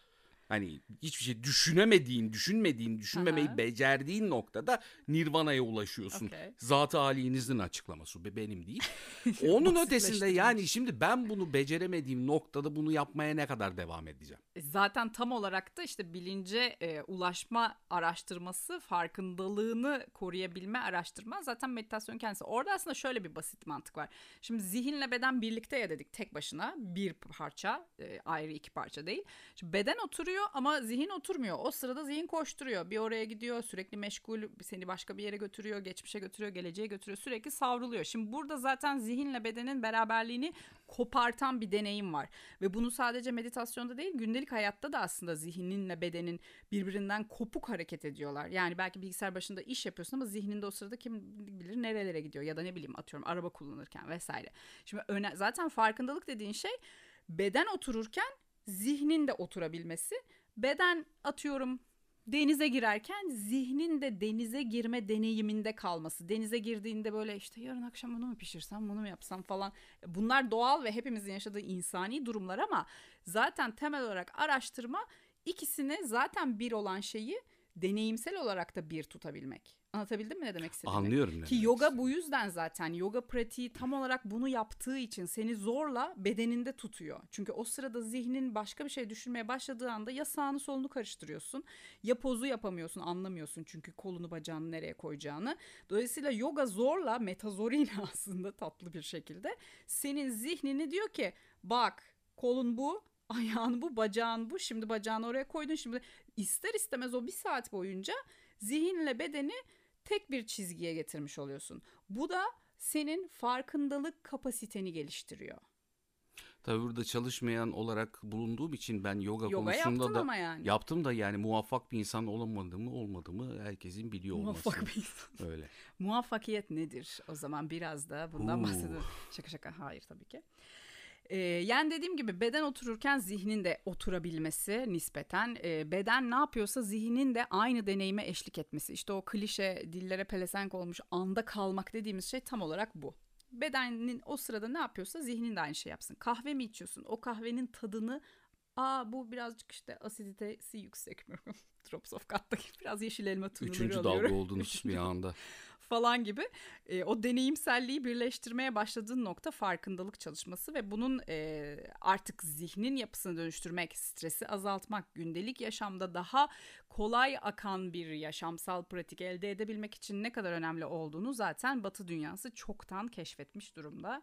Hani hiçbir şey düşünemediğin, düşünmediğin, düşünmemeyi Aha. becerdiğin noktada nirvana'ya ulaşıyorsun. Okey. Zat-ı halinizin açıklaması be- benim değil. Onun ötesinde yani şimdi ben bunu beceremediğim noktada bunu yapmaya ne kadar devam edeceğim? E, Zaten tam olarak da işte bilince e, ulaşma araştırması, farkındalığını koruyabilme araştırma zaten meditasyon kendisi. Orada aslında şöyle bir basit mantık var. Şimdi zihinle beden birlikte ya dedik tek başına bir parça e, ayrı iki parça değil. Şimdi beden oturuyor ama zihin oturmuyor. O sırada zihin koşturuyor. Bir oraya gidiyor sürekli meşgul seni başka bir yere götürüyor, geçmişe götürüyor, geleceğe götürüyor. Sürekli savruluyor. Şimdi burada zaten zihinle bedenin beraberliğini kopartan bir deneyim var. Ve bunu sadece meditasyonda değil gündelik hayatta da aslında zihninle bedenin birbirinden kopuk hareket ediyorlar. Yani belki bilgisayar başında iş yapıyorsun ama zihninde o sırada kim bilir nerelere gidiyor ya da ne bileyim atıyorum araba kullanırken vesaire. Şimdi öne, zaten farkındalık dediğin şey beden otururken zihnin de oturabilmesi. Beden atıyorum denize girerken zihnin de denize girme deneyiminde kalması. Denize girdiğinde böyle işte yarın akşam bunu mu pişirsem bunu mu yapsam falan. Bunlar doğal ve hepimizin yaşadığı insani durumlar ama zaten temel olarak araştırma ikisini zaten bir olan şeyi deneyimsel olarak da bir tutabilmek. Anlatabildim mi ne demek istediğimi? Anlıyorum ne Ki demek yoga bu yüzden zaten yoga pratiği tam olarak bunu yaptığı için seni zorla bedeninde tutuyor. Çünkü o sırada zihnin başka bir şey düşünmeye başladığı anda ya sağını solunu karıştırıyorsun ya pozu yapamıyorsun anlamıyorsun çünkü kolunu bacağını nereye koyacağını. Dolayısıyla yoga zorla metazoriyle aslında tatlı bir şekilde senin zihnini diyor ki bak kolun bu ayağın bu bacağın bu şimdi bacağını oraya koydun şimdi ister istemez o bir saat boyunca zihinle bedeni tek bir çizgiye getirmiş oluyorsun. Bu da senin farkındalık kapasiteni geliştiriyor. Tabii burada çalışmayan olarak bulunduğum için ben yoga, Yoga konusunda da ama yani. yaptım da yani muvaffak bir insan olamadığımı olmadığımı herkesin biliyor olması. Muvaffak bir insan. Öyle. Muvaffakiyet nedir? O zaman biraz da bundan bahsedelim. Şaka şaka hayır tabii ki. Ee, yani dediğim gibi beden otururken zihnin de oturabilmesi nispeten e, beden ne yapıyorsa zihnin de aynı deneyime eşlik etmesi. İşte o klişe dillere pelesenk olmuş anda kalmak dediğimiz şey tam olarak bu. Bedenin o sırada ne yapıyorsa zihnin de aynı şey yapsın. Kahve mi içiyorsun? O kahvenin tadını aa bu birazcık işte asiditesi yüksek mi? Drops of God'daki biraz yeşil elma tunuları Üçüncü alıyorum. dalga oldunuz bir anda. falan gibi e, o deneyimselliği birleştirmeye başladığın nokta farkındalık çalışması ve bunun e, artık zihnin yapısını dönüştürmek, stresi azaltmak, gündelik yaşamda daha kolay akan bir yaşamsal pratik elde edebilmek için ne kadar önemli olduğunu zaten Batı dünyası çoktan keşfetmiş durumda.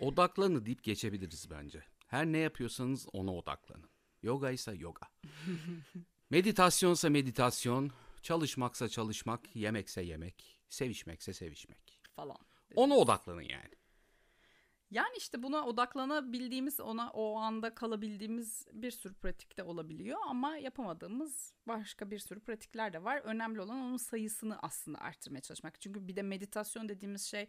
Odaklanın deyip geçebiliriz bence. Her ne yapıyorsanız ona odaklanın. Yoga ise yoga. Meditasyonsa meditasyon, çalışmaksa çalışmak, yemekse yemek, sevişmekse sevişmek. falan. Ona odaklanın yani. Yani işte buna odaklanabildiğimiz, ona o anda kalabildiğimiz bir sürü pratik de olabiliyor ama yapamadığımız başka bir sürü pratikler de var. Önemli olan onun sayısını aslında arttırmaya çalışmak. Çünkü bir de meditasyon dediğimiz şey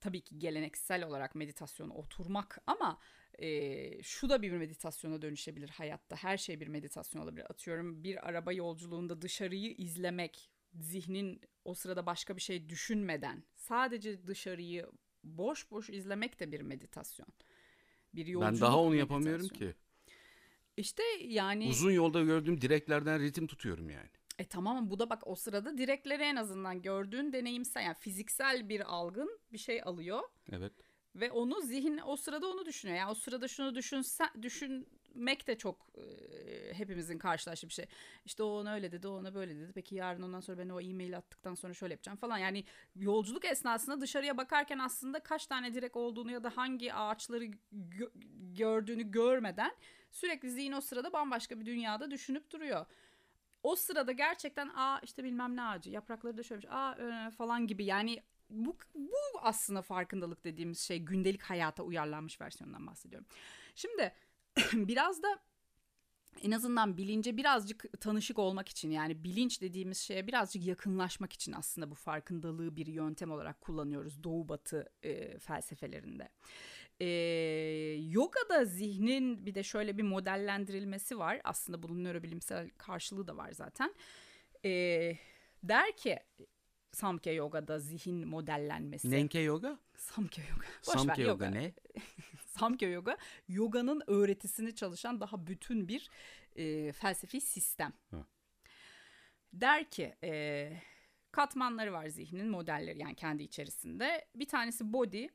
tabii ki geleneksel olarak meditasyona oturmak ama e, şu da bir meditasyona dönüşebilir hayatta. Her şey bir meditasyon olabilir. Atıyorum bir araba yolculuğunda dışarıyı izlemek, zihnin o sırada başka bir şey düşünmeden sadece dışarıyı boş boş izlemek de bir meditasyon. Bir yolculuk Ben daha onu yapamıyorum meditasyonu. ki. İşte yani Uzun yolda gördüğüm direklerden ritim tutuyorum yani. e tamam bu da bak o sırada direkleri en azından gördüğün deneyimsel yani fiziksel bir algın bir şey alıyor Evet. ve onu zihin o sırada onu düşünüyor. Yani o sırada şunu düşünsen düşünmek de çok e, hepimizin karşılaştığı bir şey. İşte o ona öyle dedi, o ona böyle dedi. Peki yarın ondan sonra ben o e-mail attıktan sonra şöyle yapacağım falan. Yani yolculuk esnasında dışarıya bakarken aslında kaç tane direk olduğunu ya da hangi ağaçları gö- gördüğünü görmeden sürekli zihin o sırada bambaşka bir dünyada düşünüp duruyor. O sırada gerçekten aa işte bilmem ne ağacı yaprakları da şöylemiş aa e, falan gibi yani bu, bu aslında farkındalık dediğimiz şey gündelik hayata uyarlanmış versiyonundan bahsediyorum. Şimdi biraz da en azından bilince birazcık tanışık olmak için yani bilinç dediğimiz şeye birazcık yakınlaşmak için aslında bu farkındalığı bir yöntem olarak kullanıyoruz Doğu Batı e, felsefelerinde. E, yogada zihnin bir de şöyle bir modellendirilmesi var aslında bunun nörobilimsel karşılığı da var zaten. E, der ki Samkhya Yoga'da zihin modellenmesi. Nenke yoga? Samkhya Yoga. Boş ver, Samkhya yoga ne? Samkhya Yoga, yoganın öğretisini çalışan daha bütün bir e, felsefi sistem. Hı. Der ki e, katmanları var zihnin modelleri yani kendi içerisinde. Bir tanesi body,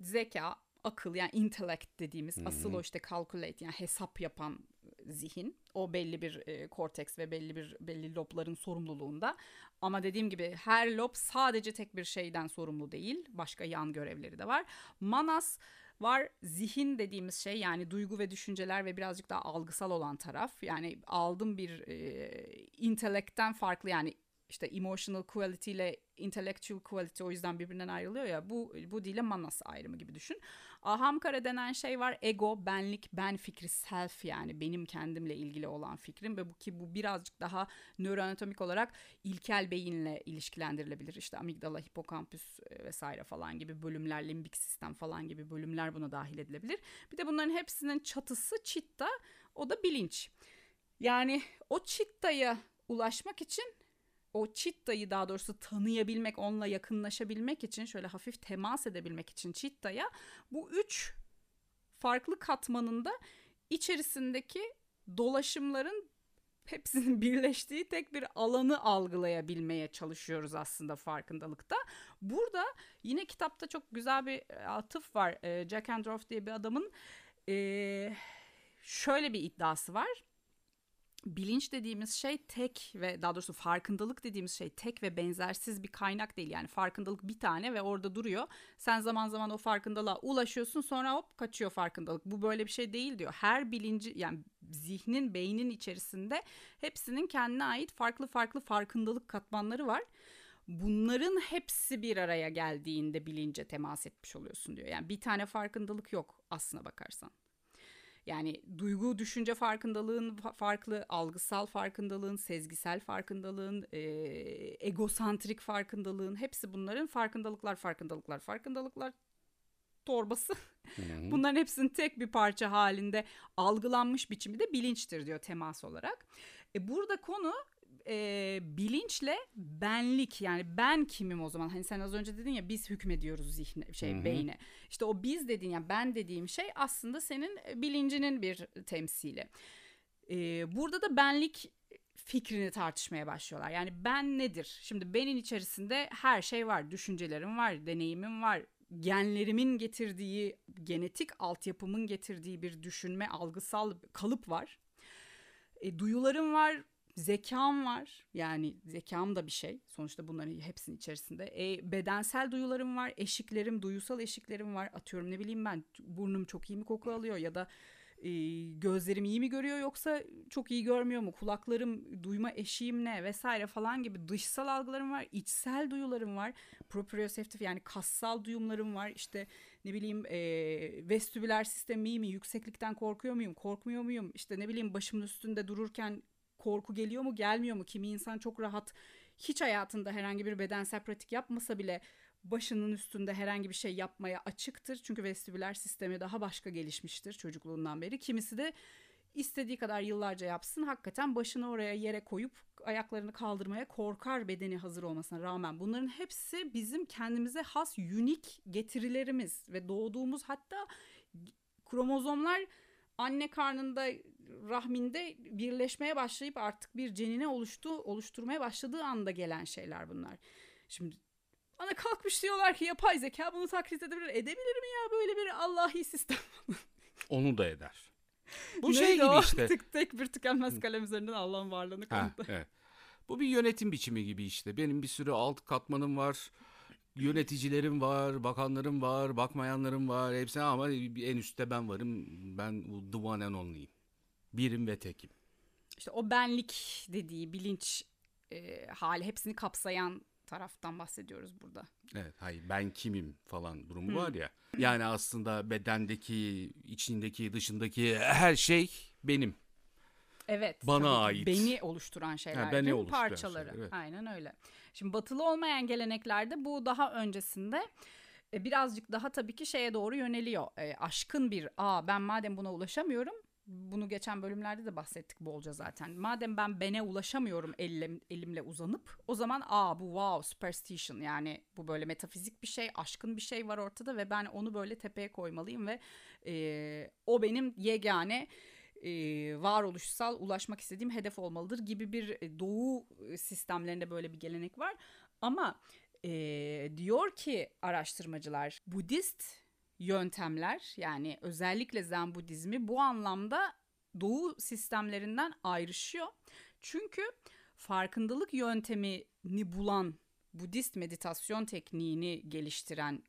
zeka, akıl yani intellect dediğimiz hı. asıl o işte calculate yani hesap yapan zihin. O belli bir e, korteks ve belli bir belli lobların sorumluluğunda. Ama dediğim gibi her lob sadece tek bir şeyden sorumlu değil. Başka yan görevleri de var. Manas var zihin dediğimiz şey yani duygu ve düşünceler ve birazcık daha algısal olan taraf. Yani aldım bir e, intellect'ten farklı yani işte emotional quality ile intellectual quality o yüzden birbirinden ayrılıyor ya bu bu dile manas ayrımı gibi düşün. Ahamkara denen şey var ego, benlik, ben fikri, self yani benim kendimle ilgili olan fikrim ve bu ki bu birazcık daha nöroanatomik olarak ilkel beyinle ilişkilendirilebilir. İşte amigdala, hipokampüs e, vesaire falan gibi bölümler, limbik sistem falan gibi bölümler buna dahil edilebilir. Bir de bunların hepsinin çatısı chitta, o da bilinç. Yani o chitta'ya ulaşmak için o chitta'yı daha doğrusu tanıyabilmek, onunla yakınlaşabilmek için, şöyle hafif temas edebilmek için chitta'ya bu üç farklı katmanında içerisindeki dolaşımların hepsinin birleştiği tek bir alanı algılayabilmeye çalışıyoruz aslında farkındalıkta. Burada yine kitapta çok güzel bir e, atıf var. E, Jack Androff diye bir adamın e, şöyle bir iddiası var bilinç dediğimiz şey tek ve daha doğrusu farkındalık dediğimiz şey tek ve benzersiz bir kaynak değil. Yani farkındalık bir tane ve orada duruyor. Sen zaman zaman o farkındalığa ulaşıyorsun sonra hop kaçıyor farkındalık. Bu böyle bir şey değil diyor. Her bilinci yani zihnin, beynin içerisinde hepsinin kendine ait farklı farklı farkındalık katmanları var. Bunların hepsi bir araya geldiğinde bilince temas etmiş oluyorsun diyor. Yani bir tane farkındalık yok aslına bakarsan. Yani duygu, düşünce farkındalığın farklı, algısal farkındalığın, sezgisel farkındalığın, e, egosantrik farkındalığın hepsi bunların farkındalıklar, farkındalıklar, farkındalıklar torbası. Bunların hepsinin tek bir parça halinde algılanmış biçimi de bilinçtir diyor temas olarak. E burada konu e, bilinçle benlik yani ben kimim o zaman? Hani sen az önce dedin ya biz hükmediyoruz zihne şey Hı-hı. beyne. İşte o biz dediğin yani ben dediğim şey aslında senin bilincinin bir temsili. E, burada da benlik fikrini tartışmaya başlıyorlar. Yani ben nedir? Şimdi benim içerisinde her şey var düşüncelerim var deneyimim var. Genlerimin getirdiği genetik altyapımın getirdiği bir düşünme algısal kalıp var. E, duyularım var Zekam var. Yani zekam da bir şey. Sonuçta bunların hepsinin içerisinde. E, bedensel duyularım var. Eşiklerim, duyusal eşiklerim var. Atıyorum ne bileyim ben burnum çok iyi mi koku alıyor ya da e, gözlerim iyi mi görüyor yoksa çok iyi görmüyor mu? Kulaklarım, duyma eşiğim ne vesaire falan gibi dışsal algılarım var. içsel duyularım var. Proprioseptif yani kassal duyumlarım var. İşte ne bileyim e, vestibüler sistemim iyi mi? Yükseklikten korkuyor muyum? Korkmuyor muyum? İşte ne bileyim başımın üstünde dururken korku geliyor mu gelmiyor mu? Kimi insan çok rahat hiç hayatında herhangi bir bedensel pratik yapmasa bile başının üstünde herhangi bir şey yapmaya açıktır. Çünkü vestibüler sistemi daha başka gelişmiştir çocukluğundan beri. Kimisi de istediği kadar yıllarca yapsın hakikaten başını oraya yere koyup ayaklarını kaldırmaya korkar bedeni hazır olmasına rağmen. Bunların hepsi bizim kendimize has unik getirilerimiz ve doğduğumuz hatta kromozomlar anne karnında rahminde birleşmeye başlayıp artık bir cenine oluştu, oluşturmaya başladığı anda gelen şeyler bunlar. Şimdi bana kalkmış diyorlar ki yapay zeka bunu taklit edebilir. Edebilir mi ya böyle bir Allahi sistem? Onu da eder. Bu şey gibi işte. Tık, tek bir tükenmez kalem üzerinden Allah'ın varlığını kanıtlar. Evet. Bu bir yönetim biçimi gibi işte. Benim bir sürü alt katmanım var. Yöneticilerim var, bakanlarım var, bakmayanlarım var. Hepsi ama en üstte ben varım. Ben the one and only'yim. Birim ve tekim. İşte o benlik dediği bilinç e, hali hepsini kapsayan taraftan bahsediyoruz burada. Evet hayır ben kimim falan durumu hmm. var ya. Yani aslında bedendeki, içindeki, dışındaki her şey benim. Evet. Bana ait. Beni oluşturan şeyler. Ha, beni oluşturan parçaları. Şeyler, evet. Aynen öyle. Şimdi batılı olmayan geleneklerde bu daha öncesinde e, birazcık daha tabii ki şeye doğru yöneliyor. E, aşkın bir, aa ben madem buna ulaşamıyorum bunu geçen bölümlerde de bahsettik bolca zaten. Madem ben bene ulaşamıyorum elim, elimle uzanıp o zaman aa bu wow superstition yani bu böyle metafizik bir şey aşkın bir şey var ortada ve ben onu böyle tepeye koymalıyım ve e, o benim yegane e, varoluşsal ulaşmak istediğim hedef olmalıdır gibi bir e, doğu sistemlerinde böyle bir gelenek var. Ama e, diyor ki araştırmacılar Budist yöntemler yani özellikle Zen Budizmi bu anlamda doğu sistemlerinden ayrışıyor. Çünkü farkındalık yöntemini bulan Budist meditasyon tekniğini geliştiren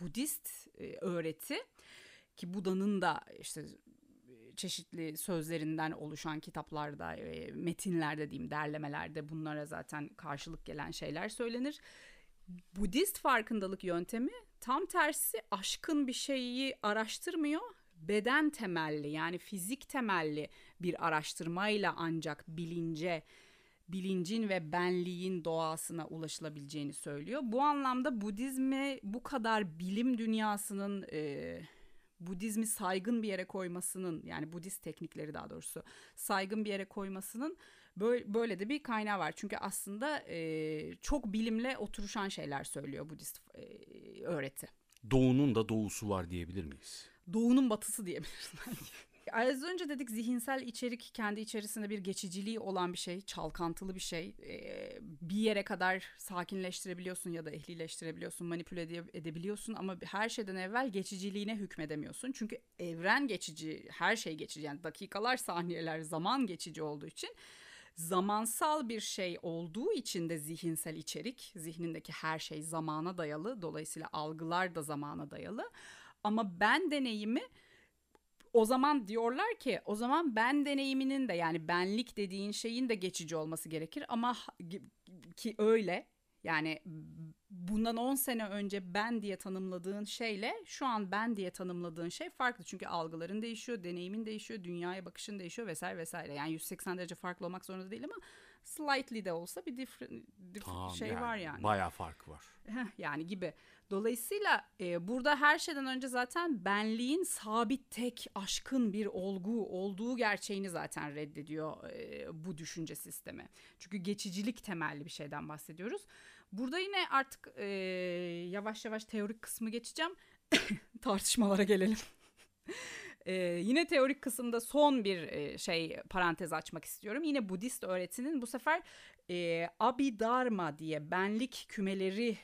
Budist e, öğreti ki Buda'nın da işte çeşitli sözlerinden oluşan kitaplarda, e, metinlerde diyeyim, derlemelerde bunlara zaten karşılık gelen şeyler söylenir. Budist farkındalık yöntemi tam tersi aşkın bir şeyi araştırmıyor. Beden temelli yani fizik temelli bir araştırmayla ancak bilince, bilincin ve benliğin doğasına ulaşılabileceğini söylüyor. Bu anlamda Budizmi bu kadar bilim dünyasının e, Budizmi saygın bir yere koymasının yani Budist teknikleri daha doğrusu saygın bir yere koymasının böyle, böyle de bir kaynağı var. Çünkü aslında e, çok bilimle oturuşan şeyler söylüyor Budist e, öğreti. Doğunun da doğusu var diyebilir miyiz? Doğunun batısı diyebiliriz belki. Az önce dedik zihinsel içerik kendi içerisinde bir geçiciliği olan bir şey, çalkantılı bir şey. Ee, bir yere kadar sakinleştirebiliyorsun ya da ehlileştirebiliyorsun, manipüle edebiliyorsun ama her şeyden evvel geçiciliğine hükmedemiyorsun. Çünkü evren geçici, her şey geçici yani dakikalar, saniyeler, zaman geçici olduğu için zamansal bir şey olduğu için de zihinsel içerik, zihnindeki her şey zamana dayalı. Dolayısıyla algılar da zamana dayalı. Ama ben deneyimi o zaman diyorlar ki o zaman ben deneyiminin de yani benlik dediğin şeyin de geçici olması gerekir ama ki öyle yani bundan 10 sene önce ben diye tanımladığın şeyle şu an ben diye tanımladığın şey farklı. Çünkü algıların değişiyor, deneyimin değişiyor, dünyaya bakışın değişiyor vesaire vesaire. Yani 180 derece farklı olmak zorunda değil ama slightly de olsa bir different, different tamam, şey yani, var yani. Bayağı fark var. yani gibi. Dolayısıyla e, burada her şeyden önce zaten benliğin sabit tek aşkın bir olgu olduğu gerçeğini zaten reddediyor e, bu düşünce sistemi. Çünkü geçicilik temelli bir şeyden bahsediyoruz. Burada yine artık e, yavaş yavaş teorik kısmı geçeceğim. Tartışmalara gelelim. Ee, yine teorik kısımda son bir e, şey parantez açmak istiyorum. Yine Budist öğretinin bu sefer e, Abhidharma diye benlik kümeleri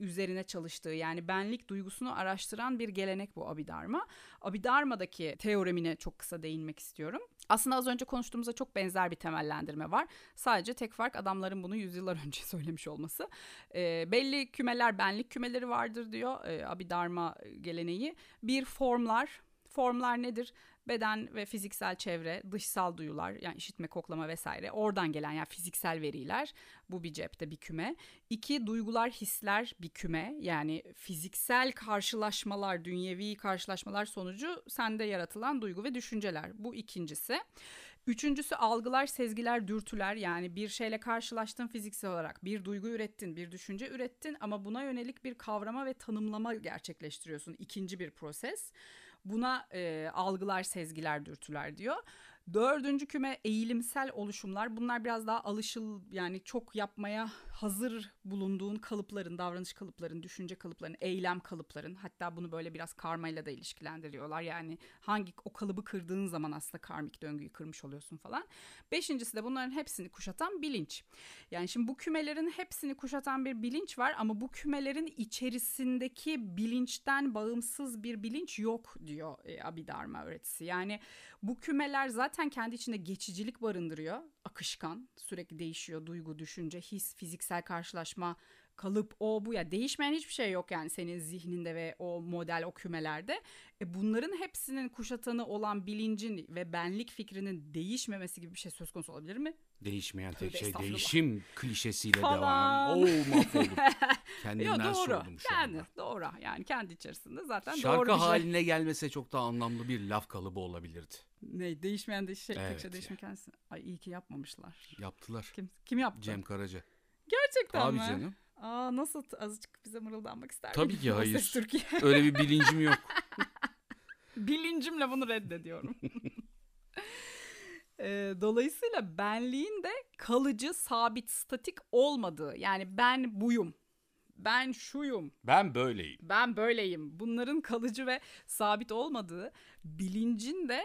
üzerine çalıştığı yani benlik duygusunu araştıran bir gelenek bu Abhidharma. Abhidharma'daki teoremine çok kısa değinmek istiyorum. Aslında az önce konuştuğumuzda çok benzer bir temellendirme var. Sadece tek fark adamların bunu yüzyıllar önce söylemiş olması. E, belli kümeler benlik kümeleri vardır diyor e, Abhidharma geleneği. Bir formlar, formlar nedir? Beden ve fiziksel çevre, dışsal duyular yani işitme, koklama vesaire oradan gelen yani fiziksel veriler bu bir cepte bir küme. İki duygular, hisler bir küme yani fiziksel karşılaşmalar, dünyevi karşılaşmalar sonucu sende yaratılan duygu ve düşünceler bu ikincisi. Üçüncüsü algılar, sezgiler, dürtüler yani bir şeyle karşılaştın fiziksel olarak bir duygu ürettin, bir düşünce ürettin ama buna yönelik bir kavrama ve tanımlama gerçekleştiriyorsun. İkinci bir proses. Buna e, algılar, sezgiler, dürtüler diyor. Dördüncü küme eğilimsel oluşumlar. Bunlar biraz daha alışıl yani çok yapmaya hazır bulunduğun kalıpların, davranış kalıpların, düşünce kalıpların, eylem kalıpların hatta bunu böyle biraz karmayla da ilişkilendiriyorlar. Yani hangi o kalıbı kırdığın zaman aslında karmik döngüyü kırmış oluyorsun falan. Beşincisi de bunların hepsini kuşatan bilinç. Yani şimdi bu kümelerin hepsini kuşatan bir bilinç var ama bu kümelerin içerisindeki bilinçten bağımsız bir bilinç yok diyor e, öğretisi. Yani bu kümeler zaten kendi içinde geçicilik barındırıyor. Akışkan, sürekli değişiyor duygu, düşünce, his, fiziksel karşılaşma, kalıp o bu ya değişmeyen hiçbir şey yok yani senin zihninde ve o model o kümelerde. E bunların hepsinin kuşatanı olan bilincin ve benlik fikrinin değişmemesi gibi bir şey söz konusu olabilir mi? Değişmeyen tek şey değişim klişesiyle Falan. devam. Oo mahvoldum. Kendimden Yo, doğru. sordum şu yani, anda. Doğru yani kendi içerisinde zaten Şarkı doğru bir şey. haline gelmese çok daha anlamlı bir laf kalıbı olabilirdi. Ne değişmeyen de şey, evet, tek şey değişmeyen kendisi. Ay iyi ki yapmamışlar. Yaptılar. Kim, kim yaptı? Cem Karaca. Gerçekten Tabii mi? canım. Aa nasıl azıcık bize mırıldanmak ister Tabii ki hayır. Öyle bir bilincim yok. Bilincimle bunu reddediyorum. dolayısıyla benliğin de kalıcı, sabit, statik olmadığı. Yani ben buyum. Ben şuyum. Ben böyleyim. Ben böyleyim. Bunların kalıcı ve sabit olmadığı bilincin de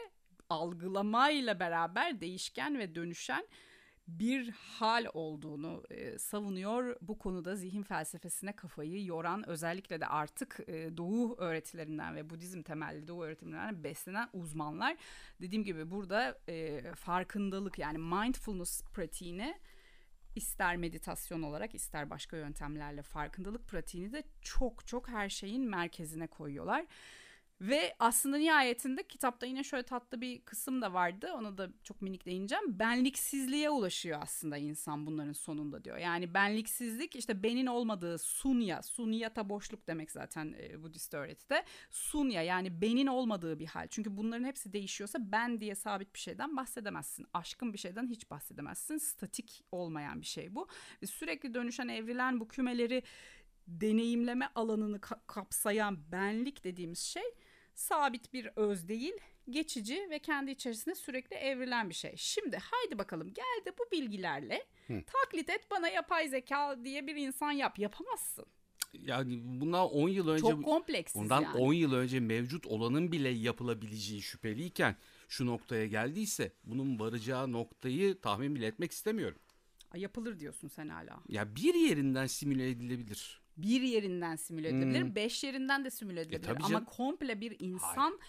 algılamayla beraber değişken ve dönüşen bir hal olduğunu e, savunuyor. Bu konuda zihin felsefesine kafayı yoran özellikle de artık e, Doğu öğretilerinden ve Budizm temelli Doğu öğretimlerinden beslenen uzmanlar. Dediğim gibi burada e, farkındalık yani mindfulness pratiğini ister meditasyon olarak ister başka yöntemlerle farkındalık pratiğini de çok çok her şeyin merkezine koyuyorlar. Ve aslında nihayetinde kitapta yine şöyle tatlı bir kısım da vardı. Ona da çok minik değineceğim. Benliksizliğe ulaşıyor aslında insan bunların sonunda diyor. Yani benliksizlik işte benin olmadığı sunya. Sunyata boşluk demek zaten e, Budist öğretide. Sunya yani benin olmadığı bir hal. Çünkü bunların hepsi değişiyorsa ben diye sabit bir şeyden bahsedemezsin. Aşkın bir şeyden hiç bahsedemezsin. Statik olmayan bir şey bu. Ve sürekli dönüşen evrilen bu kümeleri deneyimleme alanını ka- kapsayan benlik dediğimiz şey sabit bir öz değil, geçici ve kendi içerisinde sürekli evrilen bir şey. Şimdi haydi bakalım gel de bu bilgilerle Hı. taklit et bana yapay zeka diye bir insan yap. Yapamazsın. Yani bundan 10 yıl önce çok kompleks. Bundan yani. 10 yıl önce mevcut olanın bile yapılabileceği şüpheliyken şu noktaya geldiyse bunun varacağı noktayı tahmin bile etmek istemiyorum. Yapılır diyorsun sen hala. Ya bir yerinden simüle edilebilir bir yerinden simüle edilebilir, hmm. beş yerinden de simüle e, edilebilir. E, Ama komple bir insan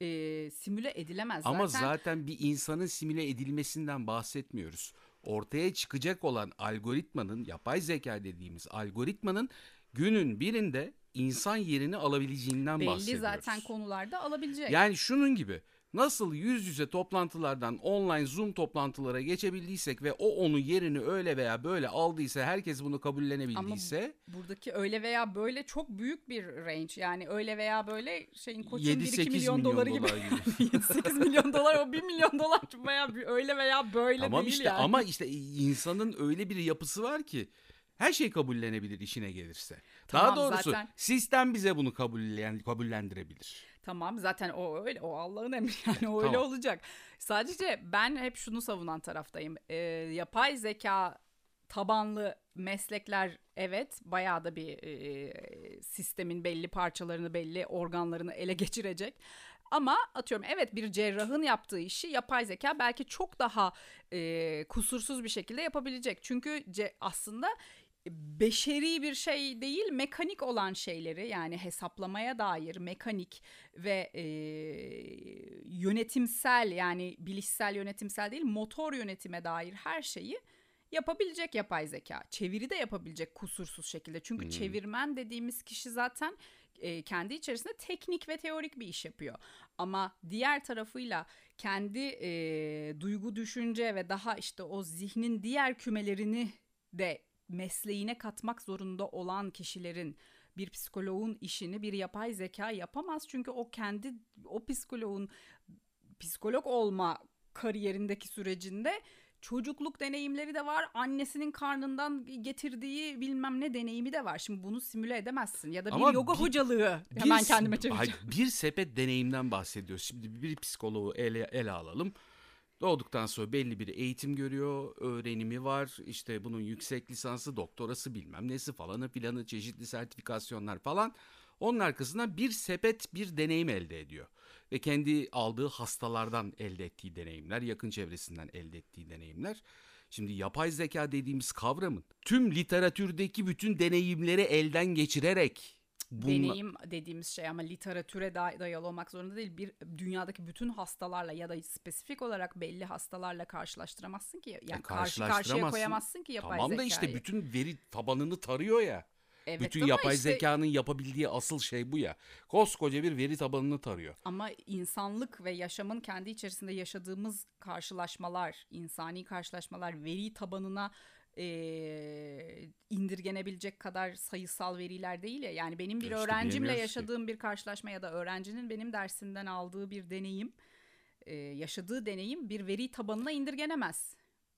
e, simüle edilemez. Ama zaten... zaten bir insanın simüle edilmesinden bahsetmiyoruz. Ortaya çıkacak olan algoritmanın, yapay zeka dediğimiz algoritmanın günün birinde insan yerini alabileceğinden Belli bahsediyoruz. Belli zaten konularda alabilecek. Yani şunun gibi Nasıl yüz yüze toplantılardan online Zoom toplantılara geçebildiysek ve o onu yerini öyle veya böyle aldıysa herkes bunu kabullenebildiyse. Ama buradaki öyle veya böyle çok büyük bir range. Yani öyle veya böyle şeyin koçun 1-2 milyon, milyon doları gibi. gibi. 7-8 milyon dolar o 1 milyon dolar veya öyle veya böyle tamam değil işte, yani. Ama işte insanın öyle bir yapısı var ki her şey kabullenebilir işine gelirse. Tamam, Daha doğrusu zaten... sistem bize bunu kabullen, kabullendirebilir. Tamam zaten o öyle o Allah'ın emri yani o öyle tamam. olacak. Sadece ben hep şunu savunan taraftayım. Ee, yapay zeka tabanlı meslekler evet bayağı da bir e, sistemin belli parçalarını belli organlarını ele geçirecek. Ama atıyorum evet bir cerrahın yaptığı işi yapay zeka belki çok daha e, kusursuz bir şekilde yapabilecek. Çünkü ce, aslında beşeri bir şey değil mekanik olan şeyleri yani hesaplamaya dair mekanik ve e, yönetimsel yani bilişsel yönetimsel değil motor yönetime dair her şeyi yapabilecek yapay zeka. Çeviri de yapabilecek kusursuz şekilde. Çünkü hmm. çevirmen dediğimiz kişi zaten e, kendi içerisinde teknik ve teorik bir iş yapıyor. Ama diğer tarafıyla kendi e, duygu düşünce ve daha işte o zihnin diğer kümelerini de mesleğine katmak zorunda olan kişilerin bir psikoloğun işini bir yapay zeka yapamaz. Çünkü o kendi o psikoloğun psikolog olma kariyerindeki sürecinde çocukluk deneyimleri de var. Annesinin karnından getirdiği bilmem ne deneyimi de var. Şimdi bunu simüle edemezsin. Ya da bir Ama yoga bir, hocalığı bir, hemen kendime çevireceğim. Bir sepet deneyimden bahsediyoruz. Şimdi bir psikoloğu ele, ele alalım. Doğduktan sonra belli bir eğitim görüyor, öğrenimi var. İşte bunun yüksek lisansı, doktorası bilmem nesi falanı filanı çeşitli sertifikasyonlar falan. Onun arkasından bir sepet bir deneyim elde ediyor. Ve kendi aldığı hastalardan elde ettiği deneyimler, yakın çevresinden elde ettiği deneyimler. Şimdi yapay zeka dediğimiz kavramın tüm literatürdeki bütün deneyimleri elden geçirerek Bunla... deneyim dediğimiz şey ama literatüre dayalı olmak zorunda değil. Bir dünyadaki bütün hastalarla ya da spesifik olarak belli hastalarla karşılaştıramazsın ki. Yani e, karşı karşıya koyamazsın ki yapay tamam zekayı. Tamam da işte bütün veri tabanını tarıyor ya. Evet, bütün yapay işte, zekanın yapabildiği asıl şey bu ya. Koskoca bir veri tabanını tarıyor. Ama insanlık ve yaşamın kendi içerisinde yaşadığımız karşılaşmalar, insani karşılaşmalar veri tabanına e, indirgenebilecek kadar sayısal veriler değil ya. Yani benim bir işte öğrencimle yaşadığım ki. bir karşılaşma ya da öğrencinin benim dersinden aldığı bir deneyim, e, yaşadığı deneyim bir veri tabanına indirgenemez.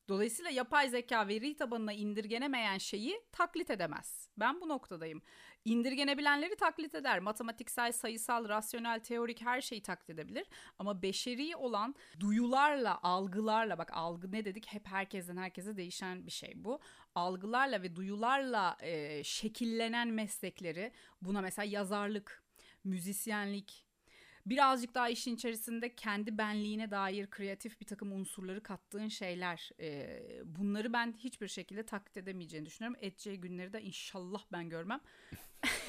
Dolayısıyla yapay zeka veri tabanına indirgenemeyen şeyi taklit edemez. Ben bu noktadayım. İndirgenebilenleri taklit eder. Matematiksel, sayısal, rasyonel, teorik her şeyi taklit edebilir. Ama beşeri olan duyularla, algılarla bak algı ne dedik? Hep herkesten herkese değişen bir şey bu. Algılarla ve duyularla e, şekillenen meslekleri buna mesela yazarlık, müzisyenlik, birazcık daha işin içerisinde kendi benliğine dair kreatif bir takım unsurları kattığın şeyler. E, bunları ben hiçbir şekilde taklit edemeyeceğini düşünüyorum. Edeceği günleri de inşallah ben görmem.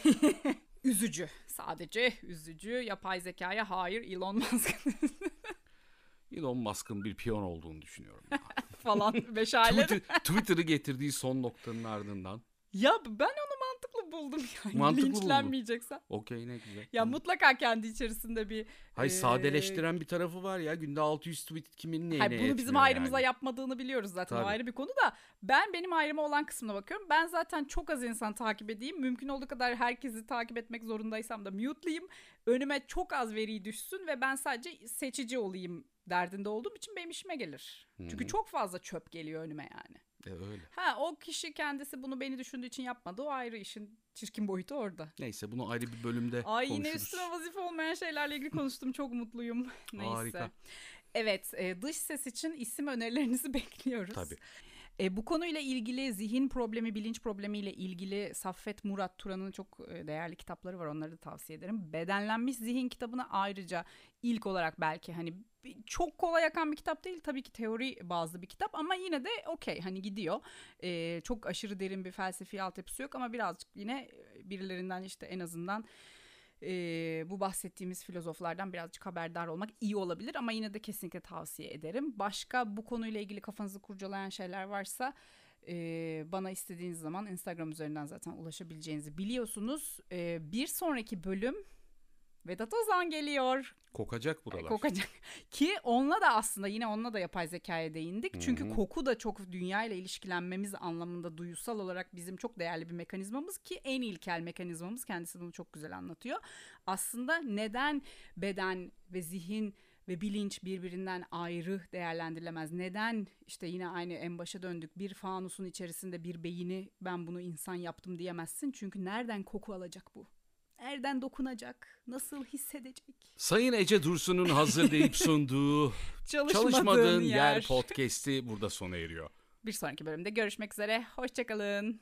üzücü. Sadece üzücü. Yapay zekaya hayır Elon Musk Elon Musk'ın bir piyon olduğunu düşünüyorum. ya. falan meşale. Twitter, Twitter'ı getirdiği son noktanın ardından. ya ben buldum yani. Mantıklı. Linçlenmeyeceksen. Okey ne güzel. Ya Tamam. mutlaka kendi içerisinde bir Hayır Ee, sadeleştiren bir tarafı var ya. Günde 600 tweet kimin neyine Hayır, bunu bizim ayrımıza yani. yapmadığını biliyoruz zaten. O Tabii. ayrı bir konu da. Ben benim ayrıma olan kısmına bakıyorum. Ben zaten çok az insan takip edeyim. Mümkün olduğu kadar herkesi takip etmek zorundaysam da mute'layayım. Önüme çok az veri düşsün ve ben sadece seçici olayım derdinde olduğum için benim işime gelir. Çünkü Hı. çok fazla çöp geliyor önüme yani. E, öyle. Ha o kişi kendisi bunu beni düşündüğü için yapmadı. O ayrı işin çirkin boyutu orada. Neyse bunu ayrı bir bölümde Ay konuşuruz. yine üstüme vazife olmayan şeylerle ilgili konuştum. Çok mutluyum. Neyse. Harika. Evet, e, dış ses için isim önerilerinizi bekliyoruz. Tabii. E, bu konuyla ilgili zihin problemi, bilinç problemi ile ilgili Saffet Murat Turan'ın çok e, değerli kitapları var. Onları da tavsiye ederim. Bedenlenmiş Zihin kitabına ayrıca ilk olarak belki hani çok kolay akan bir kitap değil. Tabii ki teori bazlı bir kitap ama yine de okey hani gidiyor. E, çok aşırı derin bir felsefi altyapısı yok ama birazcık yine birilerinden işte en azından e, bu bahsettiğimiz filozoflardan birazcık haberdar olmak iyi olabilir ama yine de kesinlikle tavsiye ederim. Başka bu konuyla ilgili kafanızı kurcalayan şeyler varsa bana istediğiniz zaman Instagram üzerinden zaten ulaşabileceğinizi biliyorsunuz. Bir sonraki bölüm Vedat Ozan geliyor. Kokacak buralar. Kokacak. Ki onunla da aslında yine onunla da yapay zekaya değindik. Çünkü Hı hı. koku da çok dünya ile ilişkilenmemiz anlamında duyusal olarak bizim çok değerli bir mekanizmamız ki en ilkel mekanizmamız kendisi bunu çok güzel anlatıyor. Aslında neden beden ve zihin ve bilinç birbirinden ayrı değerlendirilemez? Neden işte yine aynı en başa döndük bir fanusun içerisinde bir beyni ben bunu insan yaptım diyemezsin. Çünkü nereden koku alacak bu? Nereden dokunacak? Nasıl hissedecek? Sayın Ece Dursun'un hazırlayıp sunduğu Çalışmadığın, Çalışmadığın yer. Yer podcast'i burada sona eriyor. Bir sonraki bölümde görüşmek üzere. Hoşçakalın.